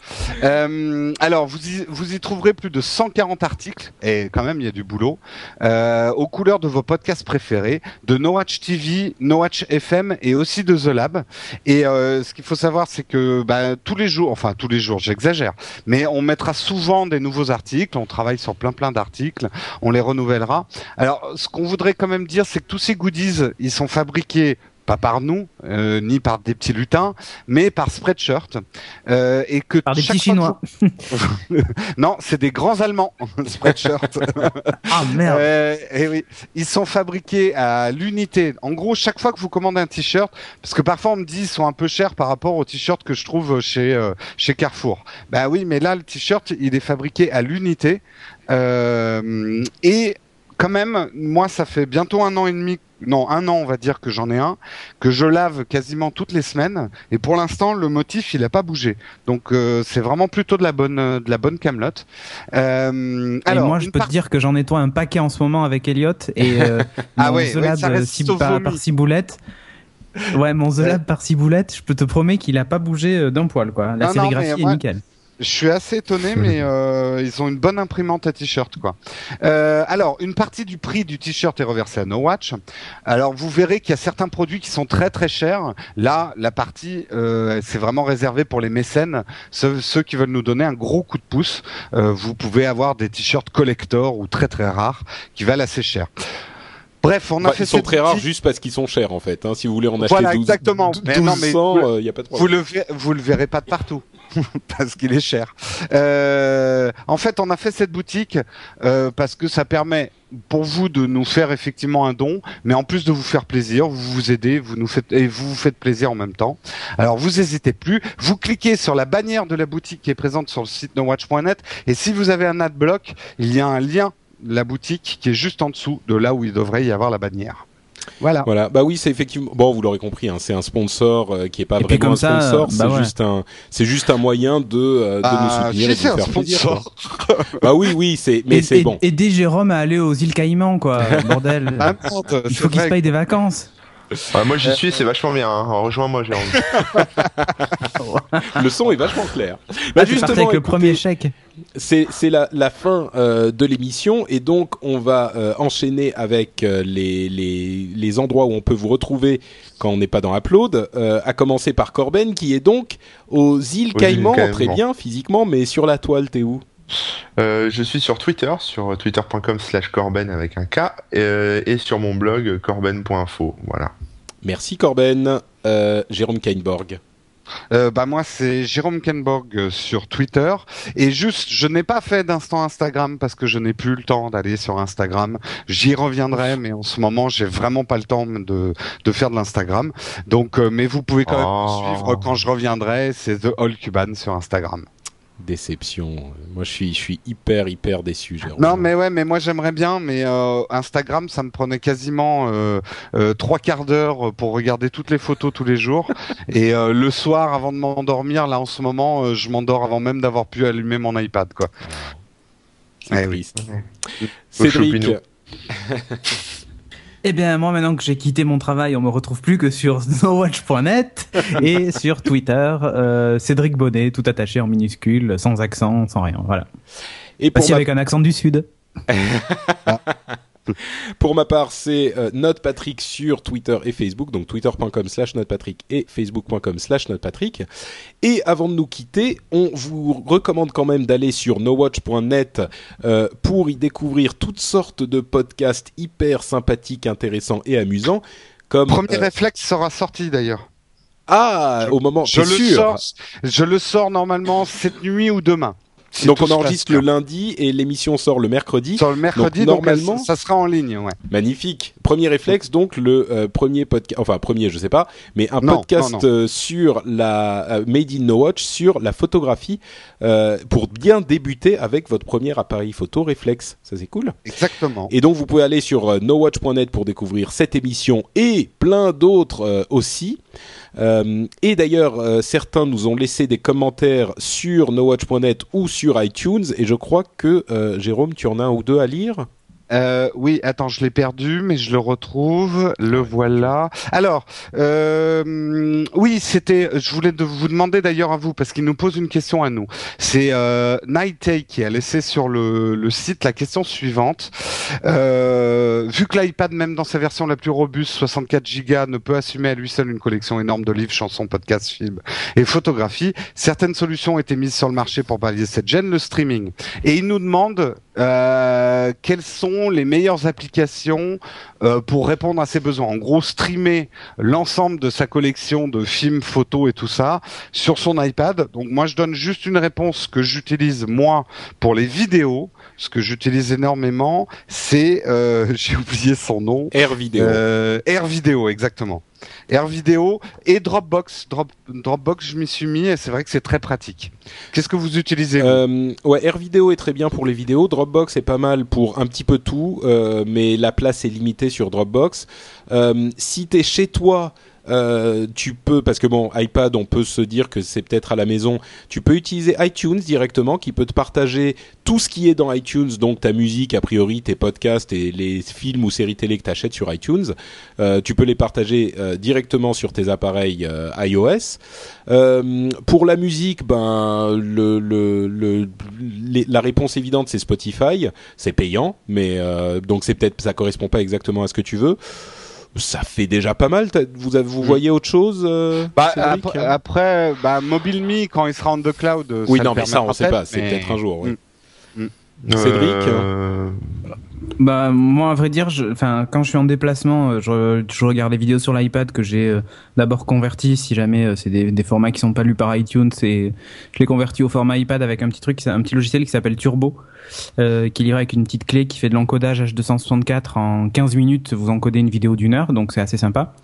Euh, alors, vous y, vous y trouverez plus de 140 articles et quand même, il y a du boulot euh, aux couleurs de vos podcasts préférés, de No Watch TV, No Watch FM et aussi de The Lab. Et euh, ce qu'il faut savoir, c'est que bah, tous les jours, enfin tous les jours, j'exagère, mais on mettra souvent des nouveaux articles. On travaille sur plein plein d'articles. On les renouvellera. Alors, ce qu'on voudrait quand même dire, c'est que tous ces goodies, ils sont fabriqués pas par nous, euh, ni par des petits lutins, mais par Spreadshirt. Euh, et que Par des petits Chinois. vous- non, c'est des grands Allemands, Spreadshirt. Ah merde. Euh, eh oui, ils sont fabriqués à l'unité. En gros, chaque fois que vous commandez un t-shirt, parce que parfois on me dit ils sont un peu chers par rapport aux t-shirts que je trouve chez euh, chez Carrefour. Bah oui, mais là le t-shirt il est fabriqué à l'unité Euh, et quand même, moi ça fait bientôt un an et demi. Non, un an, on va dire que j'en ai un, que je lave quasiment toutes les semaines, et pour l'instant le motif il a pas bougé, donc euh, c'est vraiment plutôt de la bonne, euh, de la bonne camelote. Euh, Et moi, je peux te dire que j'en nettoie un paquet en ce moment avec Elliot et euh, Ah mon ouais, ça reste par, ciboulette. Ouais, mon The. Lab par ciboulette, je peux te promets qu'il a pas bougé d'un poil, quoi. La Non, sérigraphie est moi- nickel. Je suis assez étonné, mais euh, ils ont une bonne imprimante à t-shirt, quoi. Euh, alors, une partie du prix du t-shirt est reversée à No Watch. Alors, vous verrez qu'il y a certains produits qui sont très très chers. Là, la partie, euh, c'est vraiment réservé pour les mécènes, ceux, ceux qui veulent nous donner un gros coup de pouce. Euh, vous pouvez avoir des t-shirts collector ou très très rares qui valent assez cher. Bref, on a Bah, fait ils sont très rares boutique. juste parce qu'ils sont chers en fait. Hein. Si vous voulez en acheter Voilà, 12, exactement. Mais non, mais 1200, vous- il n'y a pas de Vous problème. le, vous le verrez pas de partout. parce qu'il est cher. Euh, en fait, on a fait cette boutique euh, parce que ça permet pour vous de nous faire effectivement un don, mais en plus de vous faire plaisir, vous vous aidez, vous nous faites et vous vous faites plaisir en même temps. Alors vous hésitez plus, vous cliquez sur la bannière de la boutique qui est présente sur le site nowatch.net et si vous avez un adblock, il y a un lien de la boutique qui est juste en dessous de là où il devrait y avoir la bannière. Voilà. Voilà, bah oui, c'est effectivement. Bon, vous l'aurez compris, hein, c'est un sponsor euh, qui est pas Et vraiment comme un ça, sponsor, c'est bah ouais. juste un, c'est juste un moyen de, euh, de Ah, nous soutenir et de c'est nous faire plaisir. Bah oui, oui, c'est, mais c'est bon. Aider Jérôme à aller aux îles Caïmans, quoi. Bordel. Il c'est faut qu'il se paye des vacances. Ouais, moi j'y suis, c'est vachement bien. Hein. Rejoins-moi, j'ai envie. Le son est vachement clair. Bah, Bah, justement, avec le premier chèque. c'est c'est la, la fin euh, de l'émission et donc on va euh, enchaîner avec euh, les, les, les endroits où on peut vous retrouver quand on n'est pas dans Upload, euh, à commencer par Corben qui est donc aux îles Aux Caïmans, îles Caïmans. très bien physiquement, mais sur la toile, t'es où? Euh, je suis sur Twitter, sur twitter.com slash corben avec un K, euh, et sur mon blog corben.info. Voilà. Merci Corben. Euh, Jérôme Kainborg. Euh, bah moi c'est Jérôme Kenborg sur Twitter et juste je n'ai pas fait d'instant Instagram parce que je n'ai plus le temps d'aller sur Instagram. J'y reviendrai mais en ce moment j'ai vraiment pas le temps de de faire de l'Instagram. Donc euh, mais vous pouvez quand même Oh. me suivre quand je reviendrai, c'est The All Cuban sur Instagram. Déception. Moi, je suis, je suis hyper, hyper déçu, Jérôme. Non mais ouais mais moi j'aimerais bien mais euh, Instagram ça me prenait quasiment euh, euh, trois quarts d'heure pour regarder toutes les photos tous les jours et euh, le soir avant de m'endormir là en ce moment euh, je m'endors avant même d'avoir pu allumer mon iPad quoi. C'est Eh oui. Cédric. Eh bien, moi, maintenant que j'ai quitté mon travail, on me retrouve plus que sur nowatch.net et sur Twitter, euh, Cédric Bonnet, tout attaché en minuscule, sans accent, sans rien. Voilà. Et Pas pour si ma avec un accent du Sud. Pour ma part, c'est euh, NotePatrick sur Twitter et Facebook, donc twitter.com slash NotePatrick et facebook.com slash NotePatrick. Et avant de nous quitter, on vous recommande quand même d'aller sur nowatch.net euh, pour y découvrir toutes sortes de podcasts hyper sympathiques, intéressants et amusants. Comme, Premier euh, réflexe sera sorti d'ailleurs. ah, au moment, Je le sûr sors, je le sors normalement cette nuit ou demain. Donc on enregistre le lundi et l'émission sort le mercredi. sur le mercredi, Donc, donc, elle- normalement- ça sera en ligne, ouais. Magnifique. Premier réflexe, donc le euh, premier podcast, enfin premier, je sais pas, mais un Non, podcast non, non. euh, sur la euh, Made in No Watch sur la photographie euh, pour bien débuter avec votre premier appareil photo réflexe. Ça c'est cool. Exactement. Et donc vous pouvez aller sur euh, nowatch.net pour découvrir cette émission et plein d'autres euh, aussi. Euh, et d'ailleurs, euh, certains nous ont laissé des commentaires sur nowatch.net ou sur iTunes. Et je crois que euh, Jérôme, tu en as un ou deux à lire? Euh, oui, attends, je l'ai perdu, mais je le retrouve. Le voilà. Alors, euh, oui, c'était. Je voulais vous demander d'ailleurs à vous parce qu'il nous pose une question à nous. C'est euh, Nighttake qui a laissé sur le, le site la question suivante. Euh, vu que l'iPad, même dans sa version la plus robuste, 64 Go, ne peut assumer à lui seul une collection énorme de livres, chansons, podcasts, films et photographies, certaines solutions ont été mises sur le marché pour pallier cette gêne, le streaming. Et il nous demande euh, quelles sont les meilleures applications euh, pour répondre à ses besoins. En gros, streamer l'ensemble de sa collection de films, photos et tout ça sur son iPad. Donc moi, je donne juste une réponse que j'utilise moi pour les vidéos. Ce que j'utilise énormément, c'est euh, j'ai oublié son nom. Air vidéo. Euh, Air Vidéo, exactement. Air Vidéo et Dropbox. Drop, Dropbox, je m'y suis mis et c'est vrai que c'est très pratique. Qu'est-ce que vous utilisez vous? Euh, ouais, Air Vidéo est très bien pour les vidéos. Dropbox est pas mal pour un petit peu tout, mais la place est limitée sur Dropbox. Si t'es chez toi, euh, tu peux, parce que bon, iPad, on peut se dire que c'est peut-être à la maison. Tu peux utiliser iTunes directement, qui peut te partager tout ce qui est dans iTunes, donc ta musique, a priori, tes podcasts et les films ou séries télé que t'achètes sur iTunes. Euh, tu peux les partager euh, directement sur tes appareils euh, iOS. Euh, pour la musique, ben le, le, le la réponse évidente c'est Spotify, c'est payant, mais donc c'est peut-être ça correspond pas exactement à ce que tu veux. Ça fait déjà pas mal. Vous avez, vous Mm. voyez autre chose euh, Bah, Cédric après, après, bah, MobileMe, quand il sera on the cloud, Oui, ça non, le mais ça on permettra sait pas. C'est mais- peut-être un jour. oui. Mm. Cédric Euh, Bah moi à vrai dire, enfin quand je suis en déplacement, euh, je, je regarde les vidéos sur l'iPad que j'ai euh, d'abord converti. Si jamais euh, c'est des, des formats qui sont pas lus par iTunes, je les convertis au format iPad avec un petit truc, un petit logiciel qui s'appelle Turbo, euh, qui lira avec une petite clé qui fait de l'encodage H264 en 15 minutes. Vous encodez une vidéo d'une heure, donc c'est assez sympa.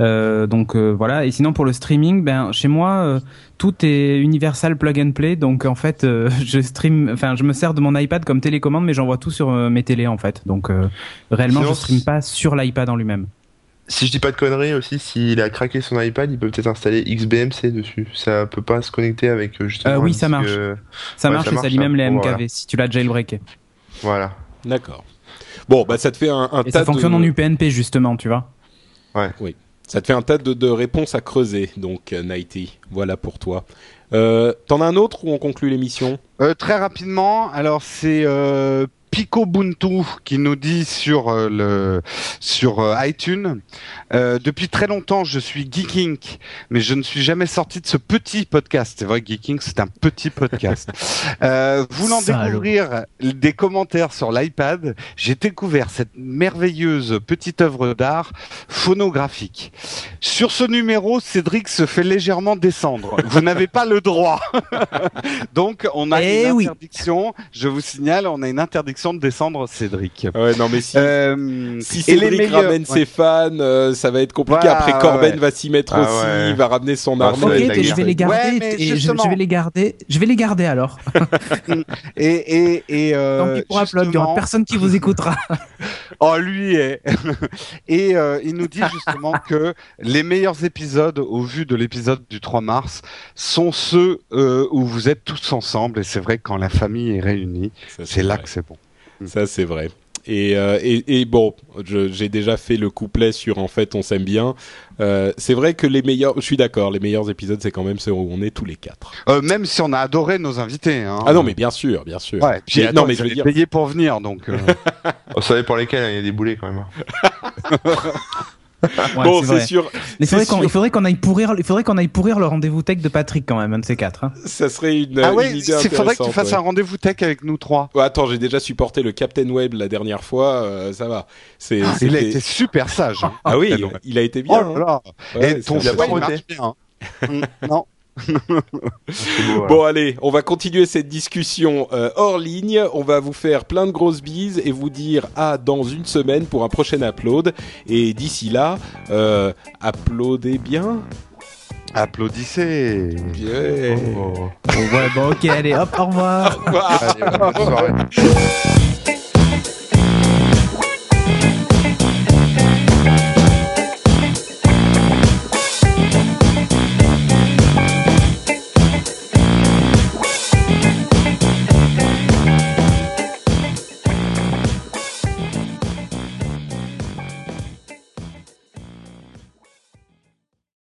Euh, donc euh, voilà. Et sinon pour le streaming, ben chez moi euh, tout est Universal Plug and Play. Donc en fait euh, je stream, enfin je me sers de mon iPad comme télécommande, mais j'envoie tout sur euh, mes télés en fait. Donc euh, réellement Sinon, je stream pas sur l'iPad en lui-même. Si je dis pas de conneries aussi, s'il a craqué son iPad, il peut peut-être installer XBMC dessus. Ça peut pas se connecter avec justement. Euh, oui, ça marche. Ça Ouais, marche ça et ça lit même les MKV voilà. si tu l'as jailbreaké. Voilà. D'accord. Bon, bah ça te fait un, un Et tas ça fonctionne de... en UPnP justement, tu vois. Ouais. Oui. Ça te fait un tas de, de réponses à creuser, donc euh, Nighty. Voilà pour toi. Euh, T'en as un autre ou on conclut l'émission? Euh, très rapidement, alors c'est Picobuntu qui nous dit sur euh, le sur euh, iTunes euh, depuis très longtemps je suis Geeking mais je ne suis jamais sorti de ce petit podcast. C'est vrai Geeking c'est un petit podcast. Euh, voulant Salaud. découvrir des commentaires sur l'iPad j'ai découvert cette merveilleuse petite œuvre d'art phonographique. Sur ce numéro Cédric se fait légèrement descendre. Vous n'avez pas le droit. Donc on a Eh une oui. interdiction. Je vous signale on a une interdiction de descendre Cédric Ouais, non, mais si, euh, si Cédric meilleurs- ramène ouais. ses fans, euh, ça va être compliqué. Ouais, Après, Corben ouais. va s'y mettre Ah aussi, ouais. il va ramener son Ah, arme. Ok, je vais les garder. Ouais, mais et je, vais les garder. Je vais les garder alors. Et, et, et euh, Tant pis pour Upload, il y aura personne qui vous écoutera. Oh, lui est. et euh, il nous dit justement que les meilleurs épisodes, au vu de l'épisode du 3 mars, sont ceux euh, où vous êtes tous ensemble. Et c'est vrai que quand la famille est réunie, c'est là vrai. que c'est bon. Ça, c'est vrai. Et, euh, et, et bon, je- j'ai déjà fait le couplet sur en fait on s'aime bien. Euh, c'est vrai que les meilleurs, je suis d'accord, les meilleurs épisodes c'est quand même ceux où on est tous les quatre. Euh, même si on a adoré nos invités. Hein. Ah non mais bien sûr, bien sûr. Ouais, puis Mais- attends, non mais je veux dire, payé pour venir, donc. euh, On savait pour lesquels il y a des boulets quand même. Ouais, bon c'est sûr, Mais c'est c'est vrai qu'on- sûr. il faudrait qu'on aille pourrir, il faudrait qu'on aille pourrir le rendez-vous tech de Patrick quand même, un de ces quatre. hein. ça serait une, Ah une ouais, idée il faudrait que tu fasses ouais. un rendez-vous tech avec nous trois. Ouais, attends, j'ai déjà supporté le Captain Web la dernière fois, euh, ça va. C'est, Il a été super sage. hein. Ah oui, il a été bien. Oh là là. hein. Ouais, Et ton il marche bien. hein. Mm, non. Beau, voilà. Bon allez, on va continuer cette discussion euh, hors ligne. On va vous faire plein de grosses bises et vous dire à dans une semaine pour un prochain upload. Et d'ici là, euh, uploadez bien. Applaudissez. Yeah. Oh. Bon, ouais, bon, ok, allez, hop, au revoir. Au revoir. Allez, bonne soirée.